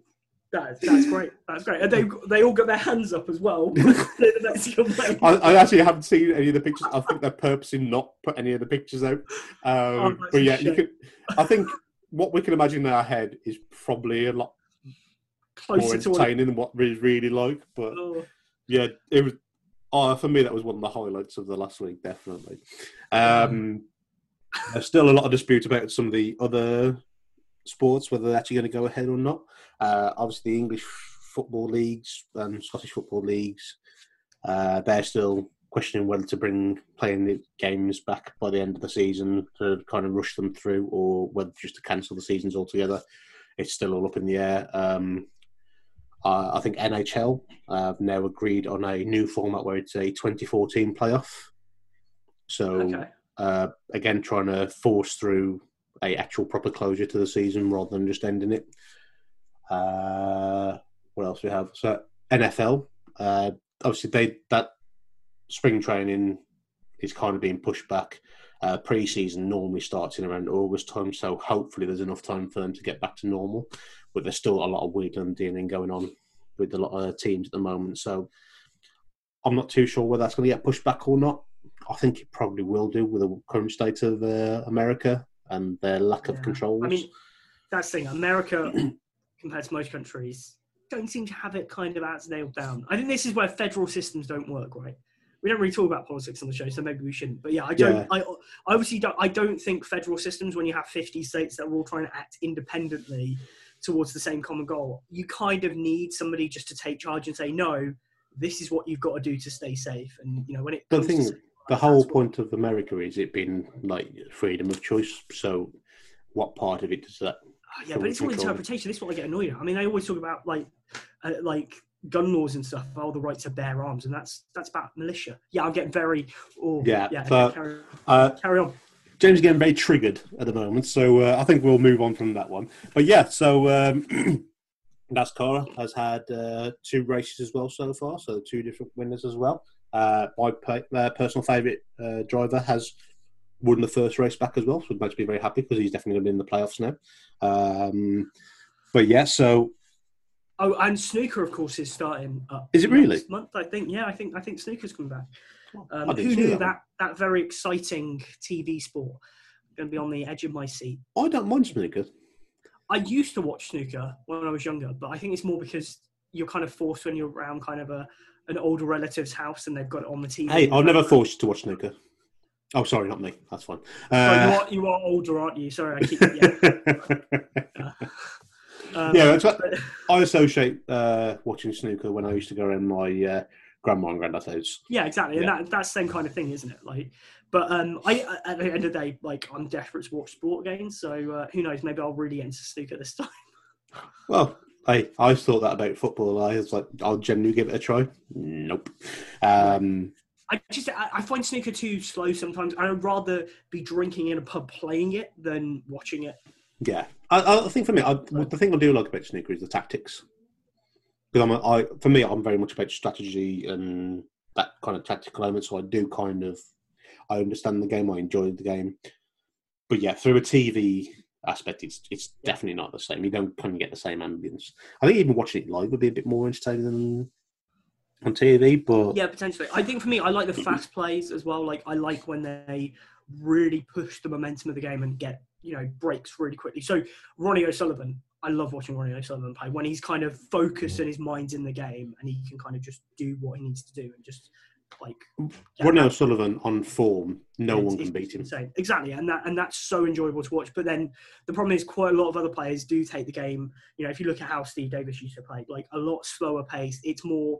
That, that's great. That's great. And they they all got their hands up as well. I, I, actually haven't seen any of the pictures. I think they're purposely not put any of the pictures out. Um, oh, but yeah, you could. I think what we can imagine in our head is probably a lot Closer more entertaining than what we really like. But oh. yeah, it was. Oh, for me, that was one of the highlights of the last week, definitely. Um, there's still a lot of dispute about some of the other sports, whether they're actually going to go ahead or not. Uh, obviously, the English football leagues and Scottish football leagues, uh, they're still questioning whether to bring playing the games back by the end of the season to kind of rush them through, or whether just to cancel the seasons altogether. It's still all up in the air. Um, uh, I think NHL have now agreed on a new format where it's a 2014 playoff. So okay. uh, again, trying to force through a actual proper closure to the season rather than just ending it. Uh, what else we have? So NFL, uh, obviously they that spring training is kind of being pushed back. Uh, pre-season normally starts in around August time, so hopefully there's enough time for them to get back to normal. But there's still a lot of wiggling dealing going on with a lot of teams at the moment. So I'm not too sure whether that's going to get pushed back or not. I think it probably will do with the current state of uh, America and their lack yeah. of controls. I mean, that's the thing. America, compared to most countries, don't seem to have it kind of as nailed down. I think this is where federal systems don't work right. We don't really talk about politics on the show, so maybe we shouldn't. But yeah, I don't. Yeah. I, I obviously don't. I don't think federal systems, when you have 50 states that are all trying to act independently towards the same common goal, you kind of need somebody just to take charge and say, no, this is what you've got to do to stay safe. And you know, when it the thing, the whole point of America is it being like freedom of choice. So, what part of it does that? Oh, yeah, but it's all interpretation. This is what I get annoyed at. I mean, I always talk about like, uh, like gun laws and stuff, all the right to bear arms, and that's that's about militia. Yeah, I'm getting very. Oh, yeah, yeah. But, carry, uh, carry on. James is getting very triggered at the moment, so uh, I think we'll move on from that one. But yeah, so um, NASCAR has had uh, two races as well so far, so two different winners as well. Uh, my uh, personal favourite uh, driver has won the first race back as well, so it makes me very happy because he's definitely going to be in the playoffs now. Um, but yeah, so. Oh, and snooker, of course, is starting. is it really? Month, I think. Yeah, I think I think snooker's coming back. Um, who knew that. that that very exciting TV sport going to be on the edge of my seat? I don't mind snooker. I used to watch snooker when I was younger, but I think it's more because you're kind of forced when you're around kind of a an older relative's house and they've got it on the TV. Hey, I'll never forced you to watch snooker. Oh, sorry, not me. That's fine. Uh... you, are, you are older, aren't you? Sorry, I keep. Yeah. Um, Yeah, that's what- I associate uh, watching snooker when I used to go in my uh, grandma and granddad's house. Yeah, exactly, Yeah. and that that's the same kind of thing, isn't it? Like, but um, I at the end of the day, like I'm desperate to watch sport again. So uh, who knows? Maybe I'll really enter snooker this time. Well, I I thought that about football. I was like, I'll genuinely give it a try. Nope. Um, I just I, I find snooker too slow sometimes. I'd rather be drinking in a pub playing it than watching it. Yeah, I, I think for me, I, the thing I do like about snooker is the tactics. Because I'm, a, I for me, I'm very much about strategy and that kind of tactical element. So I do kind of, I understand the game. I enjoy the game, but yeah, through a TV aspect, it's it's definitely not the same. You don't kind of get the same ambience. I think even watching it live would be a bit more entertaining than on TV. But Yeah, potentially. I think for me, I like the fast plays as well. Like I like when they really push the momentum of the game and get you know breaks really quickly. So Ronnie O'Sullivan, I love watching Ronnie O'Sullivan play when he's kind of focused and his mind's in the game and he can kind of just do what he needs to do and just like Ronnie that- O'Sullivan on form, no it's- one can beat him. Insane. Exactly, and that and that's so enjoyable to watch. But then the problem is, quite a lot of other players do take the game. You know, if you look at how Steve Davis used to play, like a lot slower pace. It's more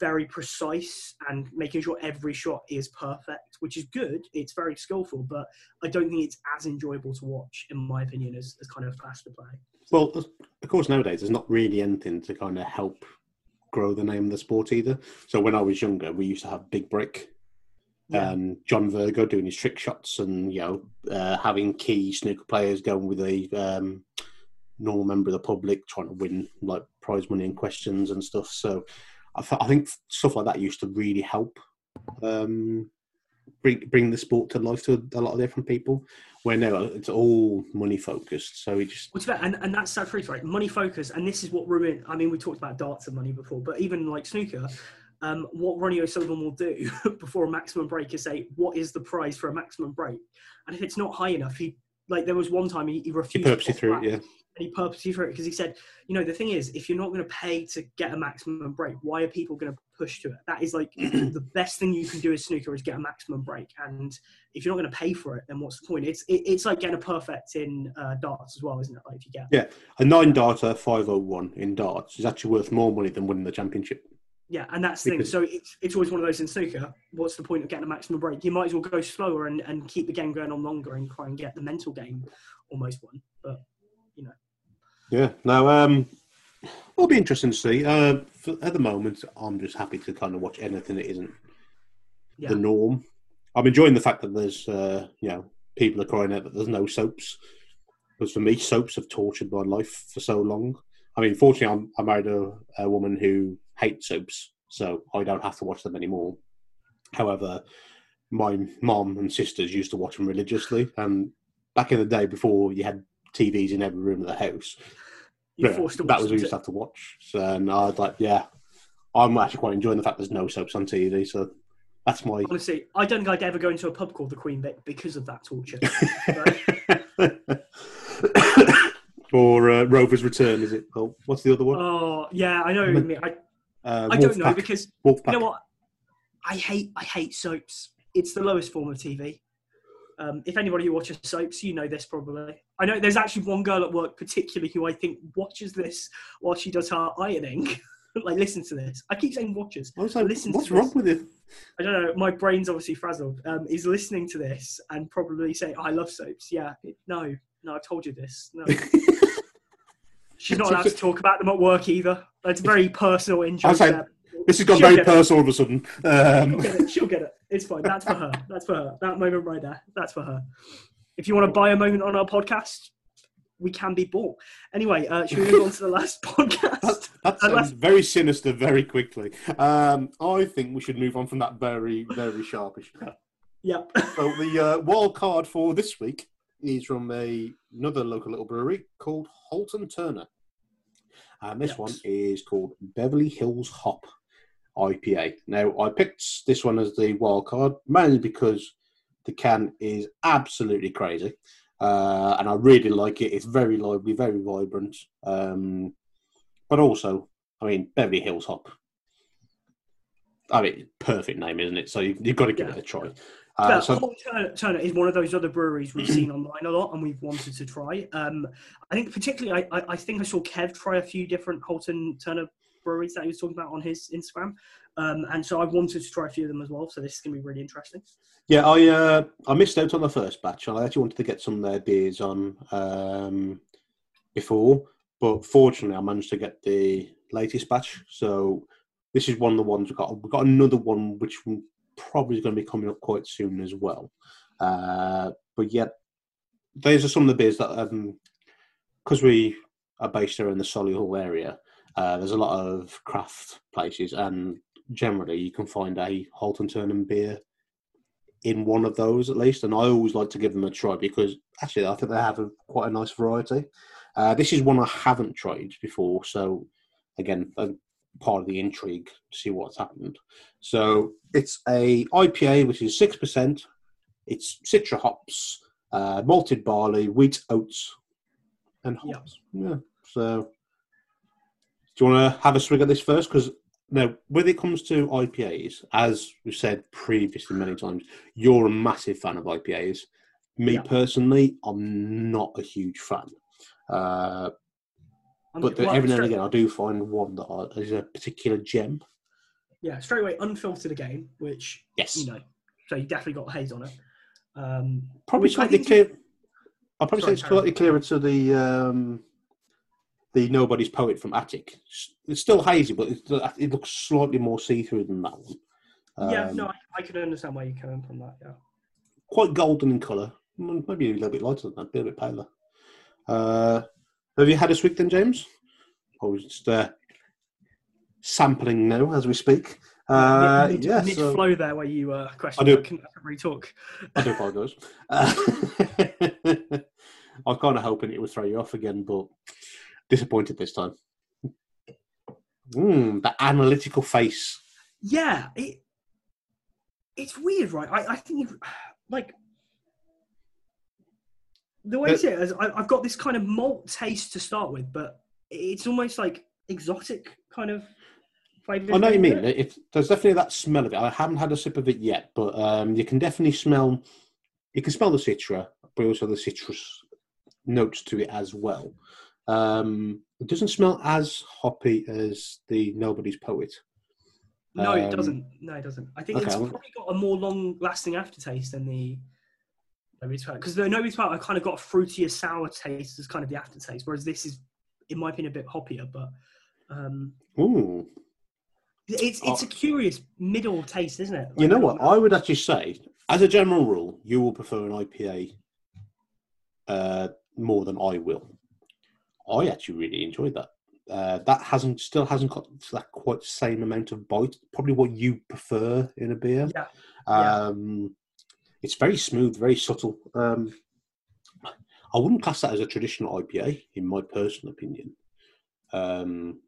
very precise and making sure every shot is perfect, which is good. It's very skillful, but I don't think it's as enjoyable to watch, in my opinion, as, as kind of faster play. Well, of course, nowadays there's not really anything to kind of help grow the name of the sport either. So when I was younger, we used to have Big Break, Yeah. um, John Virgo doing his trick shots, and you know uh, having key snooker players going with a um, normal member of the public trying to win like prize money and questions and stuff. So I, th- I think stuff like that used to really help um, bring bring the sport to life to a lot of different people. Where now it's all money focused, so it just What's that? And, and that's that truth, right? Money focused, and this is what ruin. I mean, we talked about darts and money before, but even like snooker, um, what Ronnie O'Sullivan will do before a maximum break is say, "What is the prize for a maximum break?" And if it's not high enough, he like there was one time he, he he refused. to purposely threw it. Yeah. And he purposely threw it because he said, "You know, the thing is, if you're not going to pay to get a maximum break, why are people going to push to it? That is like the best thing you can do as snooker is get a maximum break, and if you're not going to pay for it, then what's the point? It's it, it's like getting a perfect in uh, darts as well, isn't it? Like if you get Yeah. A nine darter, 501 in darts is actually worth more money than winning the championship. Yeah, and that's the thing. So it's, it's always one of those in snooker. What's the point of getting a maximum break? You might as well go slower and, and keep the game going on longer and try and get the mental game almost won. But Yeah. Now, um, it'll be interesting to see. Uh, for, at the moment, I'm just happy to kind of watch anything that isn't yeah, the norm. I'm enjoying the fact that there's, uh, you know, people are crying out that there's no soaps. Because for me, soaps have tortured my life for so long. I mean, fortunately, I'm, I married a, a woman who hates soaps, so I don't have to watch them anymore. However, my mom and sisters used to watch them religiously, and back in the day, before you had TVs in every room of the house, you're yeah, forced to that was what you used to have to watch. So, and I was like, yeah, I'm actually quite enjoying the fact there's no soaps on TV. So that's my. Honestly, I don't think I'd ever go into a pub called the Queen Vic because of that torture. Or uh, Rover's Return, is it? Oh, what's the other one? oh yeah, I know. I, Uh, I don't know because Woolpack. you know what? I hate I hate soaps. It's the lowest form of TV. Um, if anybody who watches soaps, you know this probably. I know there's actually one girl at work particularly who I think watches this while she does her ironing. like, listen to this. I keep saying watches. I was like, listen to what's this. wrong with it? I don't know. My brain's obviously frazzled. Um, is listening to this and probably saying, "I love soaps." Yeah, it- no, no, I told you this. No, she's not allowed to talk about them at work either. It's very personal in I was like. This has gone She'll very get it. personal all of a sudden. She'll Um, get it. She'll get it. It's fine. That's for her. That's for her. That moment right there. That's for her. If you want to buy a moment on our podcast, we can be bought. Anyway, uh, should we move on to the last podcast? that, that Unless- sounds very sinister very quickly. Um, I think we should move on from that very, very sharpish. Yep. So the uh, wild card for this week is from a, another local little brewery called Halton Turner. And this Yes. one is called Beverly Hills Hop IPA. Now, I picked this one as the wild card mainly because the can is absolutely crazy. Uh, and I really like it. It's very lively, very vibrant. Um, but also, I mean, Beverly Hills Hop. I mean, perfect name, isn't it? So you, you've got to give Yeah. it a try. Uh, so Turner, Turner is one of those other breweries we've seen online a lot and we've wanted to try. Um, I think particularly, I, I, I think I saw Kev try a few different Halton Turner breweries that he was talking about on his Instagram, um, and so I wanted to try a few of them as well. So this is going to be really interesting. yeah, I uh, I missed out on the first batch. I actually wanted to get some of their beers on um, before, but fortunately, I managed to get the latest batch. So this is one of the ones we got. We've got another one which probably is going to be coming up quite soon as well. Uh, but yeah, those are some of the beers that because we are based here in the Solihull area. Uh, there's a lot of craft places, and generally you can find a Halton Turner beer in one of those at least. And I always like to give them a try because actually I think they have a, quite a nice variety. Uh, this is one I haven't tried before, so again, part of the intrigue to see what's happened. So it's a IPA, which is six percent. It's citra hops, uh, malted barley, wheat, oats, and Yeah. hops. Yeah. So, do you want to have a swig at this first? Because now, when it comes to IPAs, as we've said previously many times, you're a massive fan of IPAs. Me Yeah. personally, I'm not a huge fan. Uh, but well, every now and again, I do find one that is a particular gem. yeah, straight away unfiltered again, which Yes. you know, so you definitely got haze on it. Um, Probably slightly clear. I'll probably Sorry, say it's slightly clearer to the um, the Nobody's Poet from Attic. It's still hazy, but it's, it looks slightly more see through than that one. yeah, Um, no, I, I can understand where you're coming from. That, yeah. quite golden in colour. Maybe a little bit lighter than that, a bit, a bit paler. Uh, have you had a swig then, James? I was just uh, sampling now as we speak. Uh, mid, yeah, mid so- flow there where you uh, question. I do. I couldn't, I talk. I do apologise. Uh, I was kind of hoping it would throw you off again, but disappointed this time. Mm, that analytical face. Yeah, it, it's weird, right? I, I think like the way But- it is, I, I've got this kind of malt taste to start with, but it's almost like exotic kind of flavor. I know what you mean. It, there's definitely that smell of it. I haven't had a sip of it yet, but um, you can definitely smell. You can smell the citra, but also the citrus notes to it as well. Um, it doesn't smell as hoppy as the Nobody's Poet. No, it Um, doesn't. No, it doesn't. I think okay, it's probably got a more long-lasting aftertaste than the Nobody's Poet. Because the Nobody's Poet, I kind of got a fruitier, sour taste as kind of the aftertaste, whereas this is, in my opinion, a bit hoppier. But um, Ooh. it's it's a curious middle taste, isn't it? Oh. You know what? I would actually say, as a general rule, you will prefer an IPA uh, more than I will. I actually really enjoyed that. Uh, that hasn't still hasn't got that quite the same amount of bite. Probably what you prefer in a beer. Yeah. Yeah. Um, it's very smooth, very subtle. Um, I wouldn't class that as a traditional IPA, in my personal opinion. Um,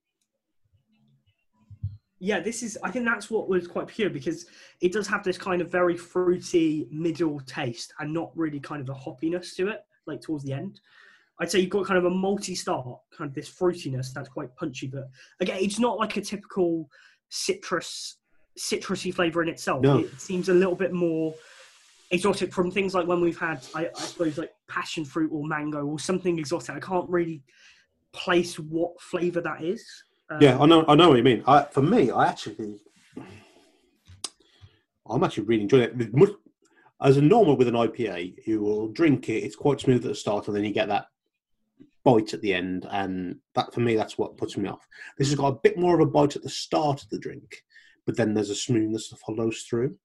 yeah, this is. I think that's what was quite pure because it does have this kind of very fruity middle taste and not really kind of a hoppiness to it, like towards the end. I'd say you've got kind of a multi-start, kind of this fruitiness that's quite punchy, but again, it's not like a typical citrus, citrusy flavor in itself. No. It seems a little bit more exotic from things like when we've had, I, I suppose, like passion fruit or mango or something exotic. I can't really place what flavor that is. Um, Yeah, I know. I know what you mean. I, for me, I actually, I'm actually really enjoying it. As a normal with an IPA, you will drink it. It's quite smooth at the start, and then you get that bite at the end, and that for me, that's what puts me off. This has got a bit more of a bite at the start of the drink, but then there's a smoothness that follows through,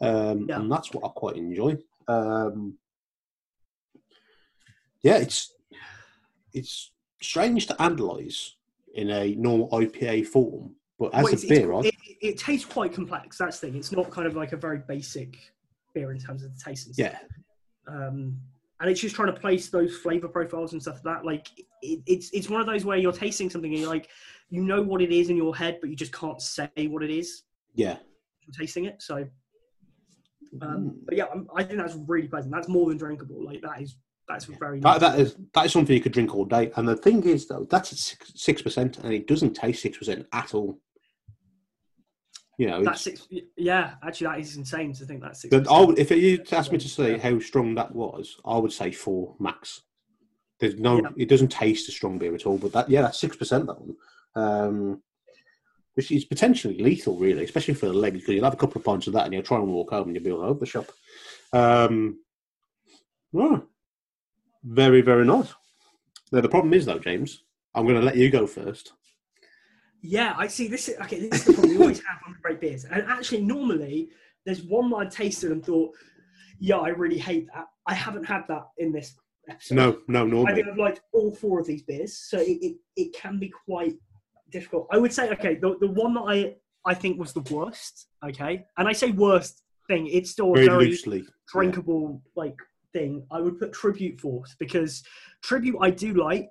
um, Yeah. and that's what I quite enjoy. Um, yeah, it's it's strange to analyze in a normal IPA form, but as Well, a beer, I, it, it tastes quite complex. That's the thing. It's not kind of like a very basic beer in terms of the taste and stuff. yeah, Um, and it's just trying to place those flavor profiles and stuff like that. Like it, it's it's one of those where you're tasting something and you're like, you know what it is in your head, but you just can't say what it is yeah. tasting it. So, Mm. um, but yeah, I'm, I think that's really pleasant. That's more than drinkable. Like that is that's very That, nice. that is that is something you could drink all day. And the thing is, though, that's six percent, and it doesn't taste six percent at all. You know, That's six. Yeah, actually, that is insane to think that's six. but I would, if you asked me to say how strong that was, I would say four max. There's no, Yeah. it doesn't taste a strong beer at all. But that, yeah, that's six percent that one, um, which is potentially lethal, really, especially for the legs. Because you'll have a couple of pints of that, and you'll try and walk home, and you'll be all over the shop. Um, well, very, very nice. Now the problem is though, James, I'm going to let you go first. Yeah, I see. This is okay. This is the problem we always have on great beers. And actually, normally there's one that I tasted and thought, yeah, I really hate that. I haven't had that in this episode. No, no, I normally. think I've liked all four of these beers, so it, it, it can be quite difficult. I would say, okay, the, the one that I I think was the worst. Okay, and I say worst thing, it's still a Very very loosely. drinkable like thing. I would put Tribute fourth because Tribute I do like,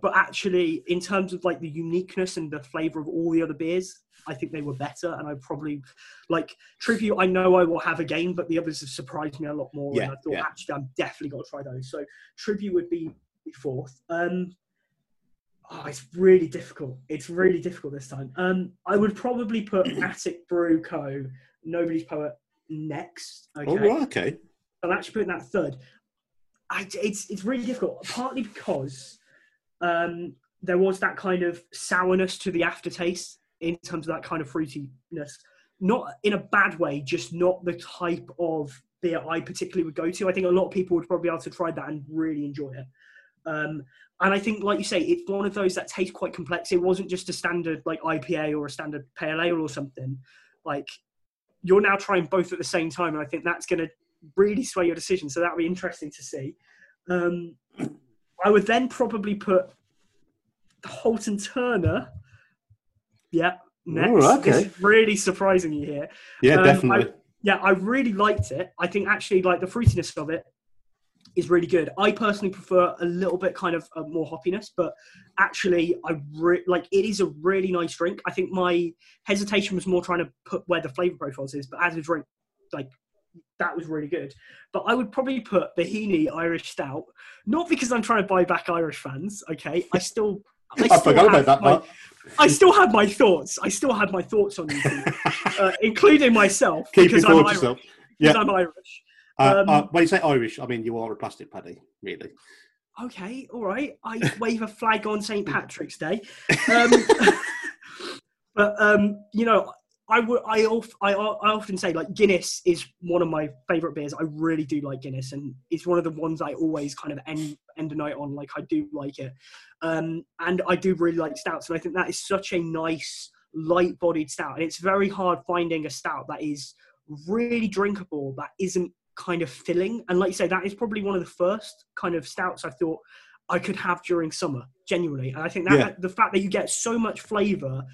but actually in terms of like the uniqueness and the flavour of all the other beers, I think they were better. And I probably like Tribute. I know I will have again, but the others have surprised me a lot more. Yeah, and I thought yeah. actually I'm definitely got to try those. So Tribute would be be fourth. Um, oh, it's really difficult. It's really difficult this time. Um, I would probably put Attic Brew Co. Nobody's Poet next. Okay. Oh, right, okay. I'm actually putting that third. I, it's it's really difficult, partly because um, there was that kind of sourness to the aftertaste in terms of that kind of fruitiness. Not in a bad way, just not the type of beer I particularly would go to. I think a lot of people would probably be able to try that and really enjoy it. Um, and I think, like you say, it's one of those that tastes quite complex. It wasn't just a standard like IPA or a standard pale ale or something. Like you're now trying both at the same time, and I think that's going to really sway your decision. So that'll be interesting to see. Um, I would then probably put the Halton Turner. Yeah, next. This okay. is really surprising you here. Yeah, Um, definitely. Yeah, I really liked it. I think actually, like the fruitiness of it is really good. I personally prefer a little bit kind of uh, more hoppiness, but actually, I re- like it is a really nice drink. I think my hesitation was more trying to put where the flavor profiles is, but as a drink, like that was really good. But I would probably put Heaney Irish Stout, not because I'm trying to buy back Irish fans. Okay, I still. I still forgot about that my-. I still have my thoughts. I still have my thoughts on YouTube, uh, including myself Keep because I'm Irish. yourself. Yeah. I'm Irish. Uh, Um, uh, when you say Irish, I mean you are a plastic paddy, really. Okay, all right. I wave a flag on St. Patrick's Day. Um, but um, you know, I would. I, of, I I often say like Guinness is one of my favorite beers. I really do like Guinness, and it's one of the ones I always kind of end end a night on. Like I do like it, um, and I do really like stouts, and I think that is such a nice light-bodied stout. And it's very hard finding a stout that is really drinkable that isn't kind of filling. And like you say, that is probably one of the first kind of stouts I thought I could have during summer, genuinely. And I think that Yeah. the fact that you get so much flavour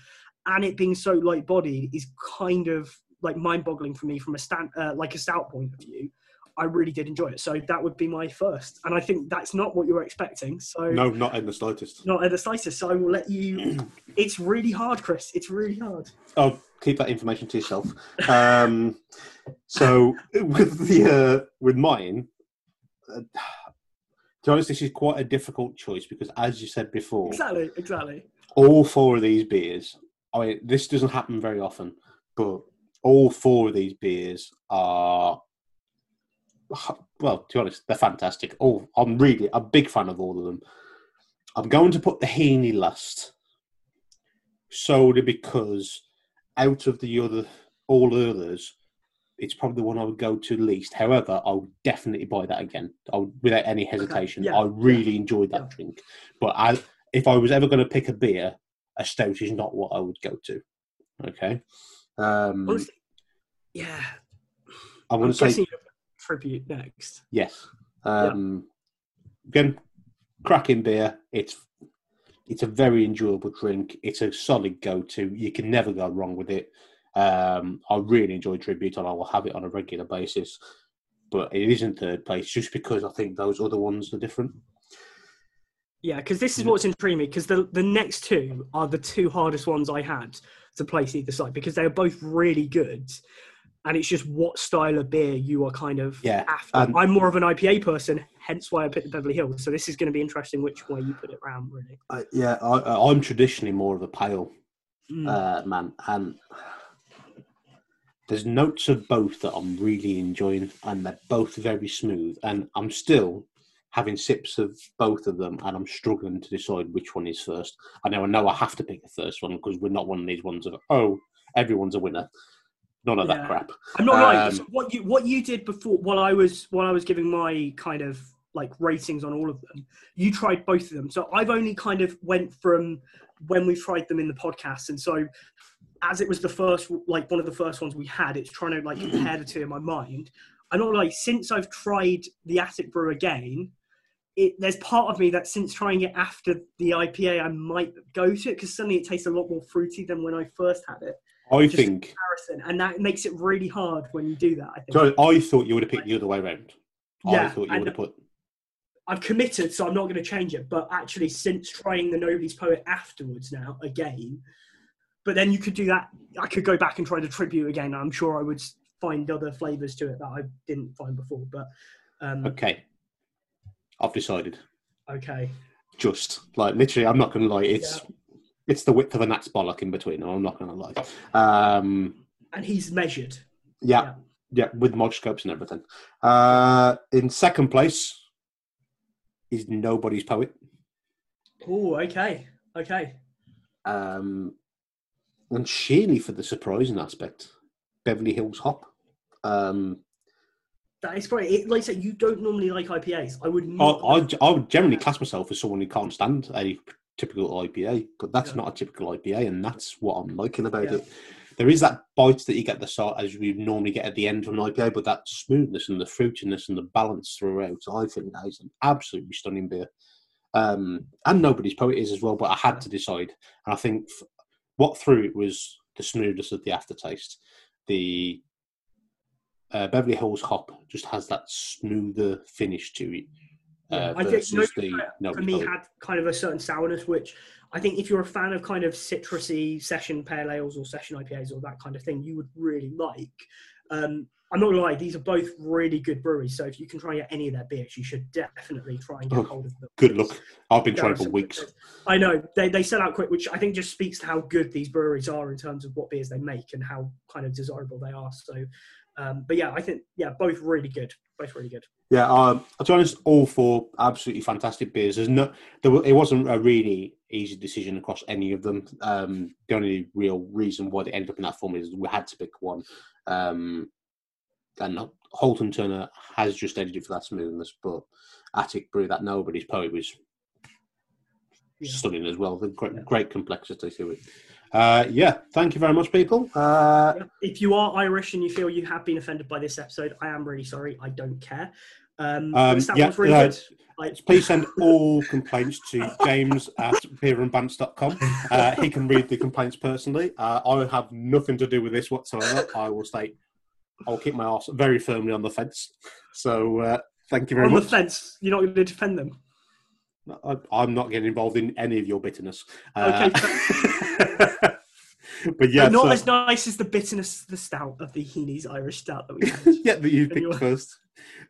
and it being so light bodied is kind of like mind boggling for me from a stand uh, like a stout point of view. I really did enjoy it. So that would be my first. And I think that's not what you were expecting. So No, not in the slightest. not at the slightest. So I will let you it's really hard, Chris. It's really hard. Oh, keep that information to yourself. Um, so with the uh, with mine, uh, to be honest, this is quite a difficult choice because, as you said before, Exactly, exactly. all four of these beers. I mean, this doesn't happen very often, but all four of these beers are well. To be honest, they're fantastic. Oh, I'm really a big fan of all of them. I'm going to put the Heaney last, solely because out of the other all others, it's probably the one I would go to least. However, I would definitely buy that again. I would, without any hesitation. yeah, I really enjoyed that yeah. drink. But I, if I was ever going to pick a beer, a stout is not what I would go to. Okay. Um, Honestly, yeah. I'm going to say tribute next. yes. Um, Again, cracking beer. It's it's a very enjoyable drink. It's a solid go-to. You can never go wrong with it. Um, I really enjoy Tribute, and I will have it on a regular basis. But it is in third place just because I think those other ones are different. Yeah, because this is what's intriguing me. Because the the next two are the two hardest ones I had to place either side because they are both really good, and it's just what style of beer you are kind of Yeah, after. um, I'm more of an IPA person, hence why I picked the Beverly Hills. So this is going to be interesting which way you put it round, really. Uh, yeah, I, I'm traditionally more of a pale Mm. uh, man, and there's notes of both that I'm really enjoying, and they're both very smooth. And I'm still having sips of both of them, and I'm struggling to decide which one is first. I know I know I have to pick the first one because we're not one of these ones of oh everyone's a winner. None of Yeah. that crap. I'm not right. Um, So what you what you did before while I was while I was giving my kind of like ratings on all of them, you tried both of them. So I've only kind of went from when we tried them in the podcast, and so as it was the first like one of the first ones we had, it's trying to like compare the two in my mind. I'm not like since I've tried the Attic Brew again. It, there's part of me that since trying it after the IPA, I might go to it because suddenly it tastes a lot more fruity than when I first had it I Just- think. comparison, and that makes it really hard when you do that. I think. So I thought you would have picked the other way around. I Yeah, thought you would have put. I've committed, so I'm not going to change it. But actually, since trying the Nobody's Poet afterwards now again, but then you could do that. I could go back and try the tribute again. I'm sure I would find other flavors to it that I didn't find before. But um, Okay, I've decided. okay, Just like literally, I'm not going to lie. It's it's the width of a gnat's bollock in between. I'm not going to lie. Um, and he's measured. yeah, yeah, with microscopes and everything. Uh, in second place is nobody's poet. Oh, okay, okay. Um, and sheerly for the surprising aspect, Beverly Hills Hop. Um, That is great. It, like I said, you don't normally like IPAs. I would I, not. I, I would generally class myself as someone who can't stand a typical IPA, but that's Yeah. not a typical IPA, and that's what I'm liking about Yeah. it. There is that bite that you get the start, as we normally get at the end of an IPA, but that smoothness and the fruitiness and the balance throughout, I think that is an absolutely stunning beer. Um, and nobody's poet is as well, but I had to decide, and I think f- what threw it was the smoothness of the aftertaste. The uh, Beverly Hills hop just has that smoother finish to it Yeah, uh, I think Nobody's the for me had kind of a certain sourness which i think if you're a fan of kind of citrusy session pale ales or session ipas or that kind of thing you would really like. Um, i'm not gonna lie these are both really good breweries so if you can try and get any of their beers you should definitely try and get Oh, hold of them Good luck. I've been There trying for weeks. beers. i know they, they sell out quick which i think just speaks to how good these breweries are in terms of what beers they make and how kind of desirable they are so um, but yeah i think yeah both really good both really good Yeah, um, to be honest, all four absolutely fantastic beers. There's no, there, it wasn't a really easy decision across any of them. Um, the only real reason why they ended up in that form is we had to pick one. Um, and Halton Turner has just edited for that smoothness, but Attic Brew, that nobody's poet was stunning as well. The great, great complexity to it. Uh, yeah, thank you very much, people. Uh, If you are Irish and you feel you have been offended by this episode, I am really sorry. I don't care. Um, Um, that yeah, really uh. Like, Please send all complaints to James at beerandbants.com. Uh, he can read the complaints personally. Uh, I have nothing to do with this whatsoever. I will state, I will keep my arse very firmly on the fence. So uh, thank you very much. on the fence, you're not going to defend them. I, I'm not getting involved in any of your bitterness. Uh, but yeah, But not so- as nice as the bitterness of the stout of the Heaney's Irish stout that we had. yeah, that you Anyway. picked first,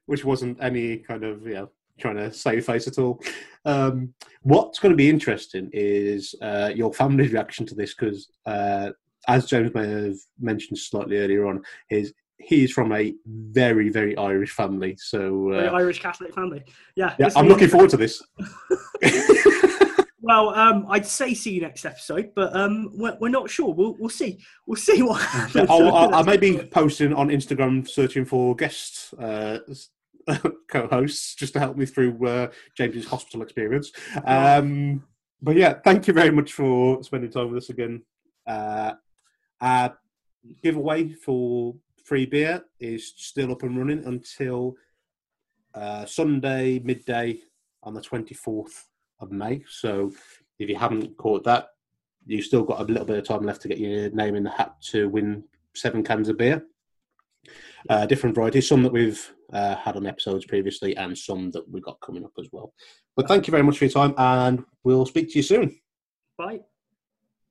which wasn't any kind of yeah trying to save face at all. Um, what's going to be interesting is uh, your family's reaction to this because, uh, as James may have mentioned slightly earlier on, is he's from a very very Irish family. So uh, Irish Catholic family. Yeah. yeah, I'm looking forward to this. Well, um, I'd say see you next episode, but um, we're, we're not sure. We'll, we'll see. We'll see what happens. I'll, I'll, I may be posting on Instagram searching for guest uh, co-hosts just to help me through uh, James's hospital experience. Um, but yeah, thank you very much for spending time with us again. Uh, our giveaway for free beer is still up and running until uh, Sunday midday on the 24th of May. So if you haven't caught that, you've still got a little bit of time left to get your name in the hat to win seven cans of beer. Uh, different varieties, some that we've uh, had on episodes previously, and some that we've got coming up as well. But thank you very much for your time, and we'll speak to you soon. Bye.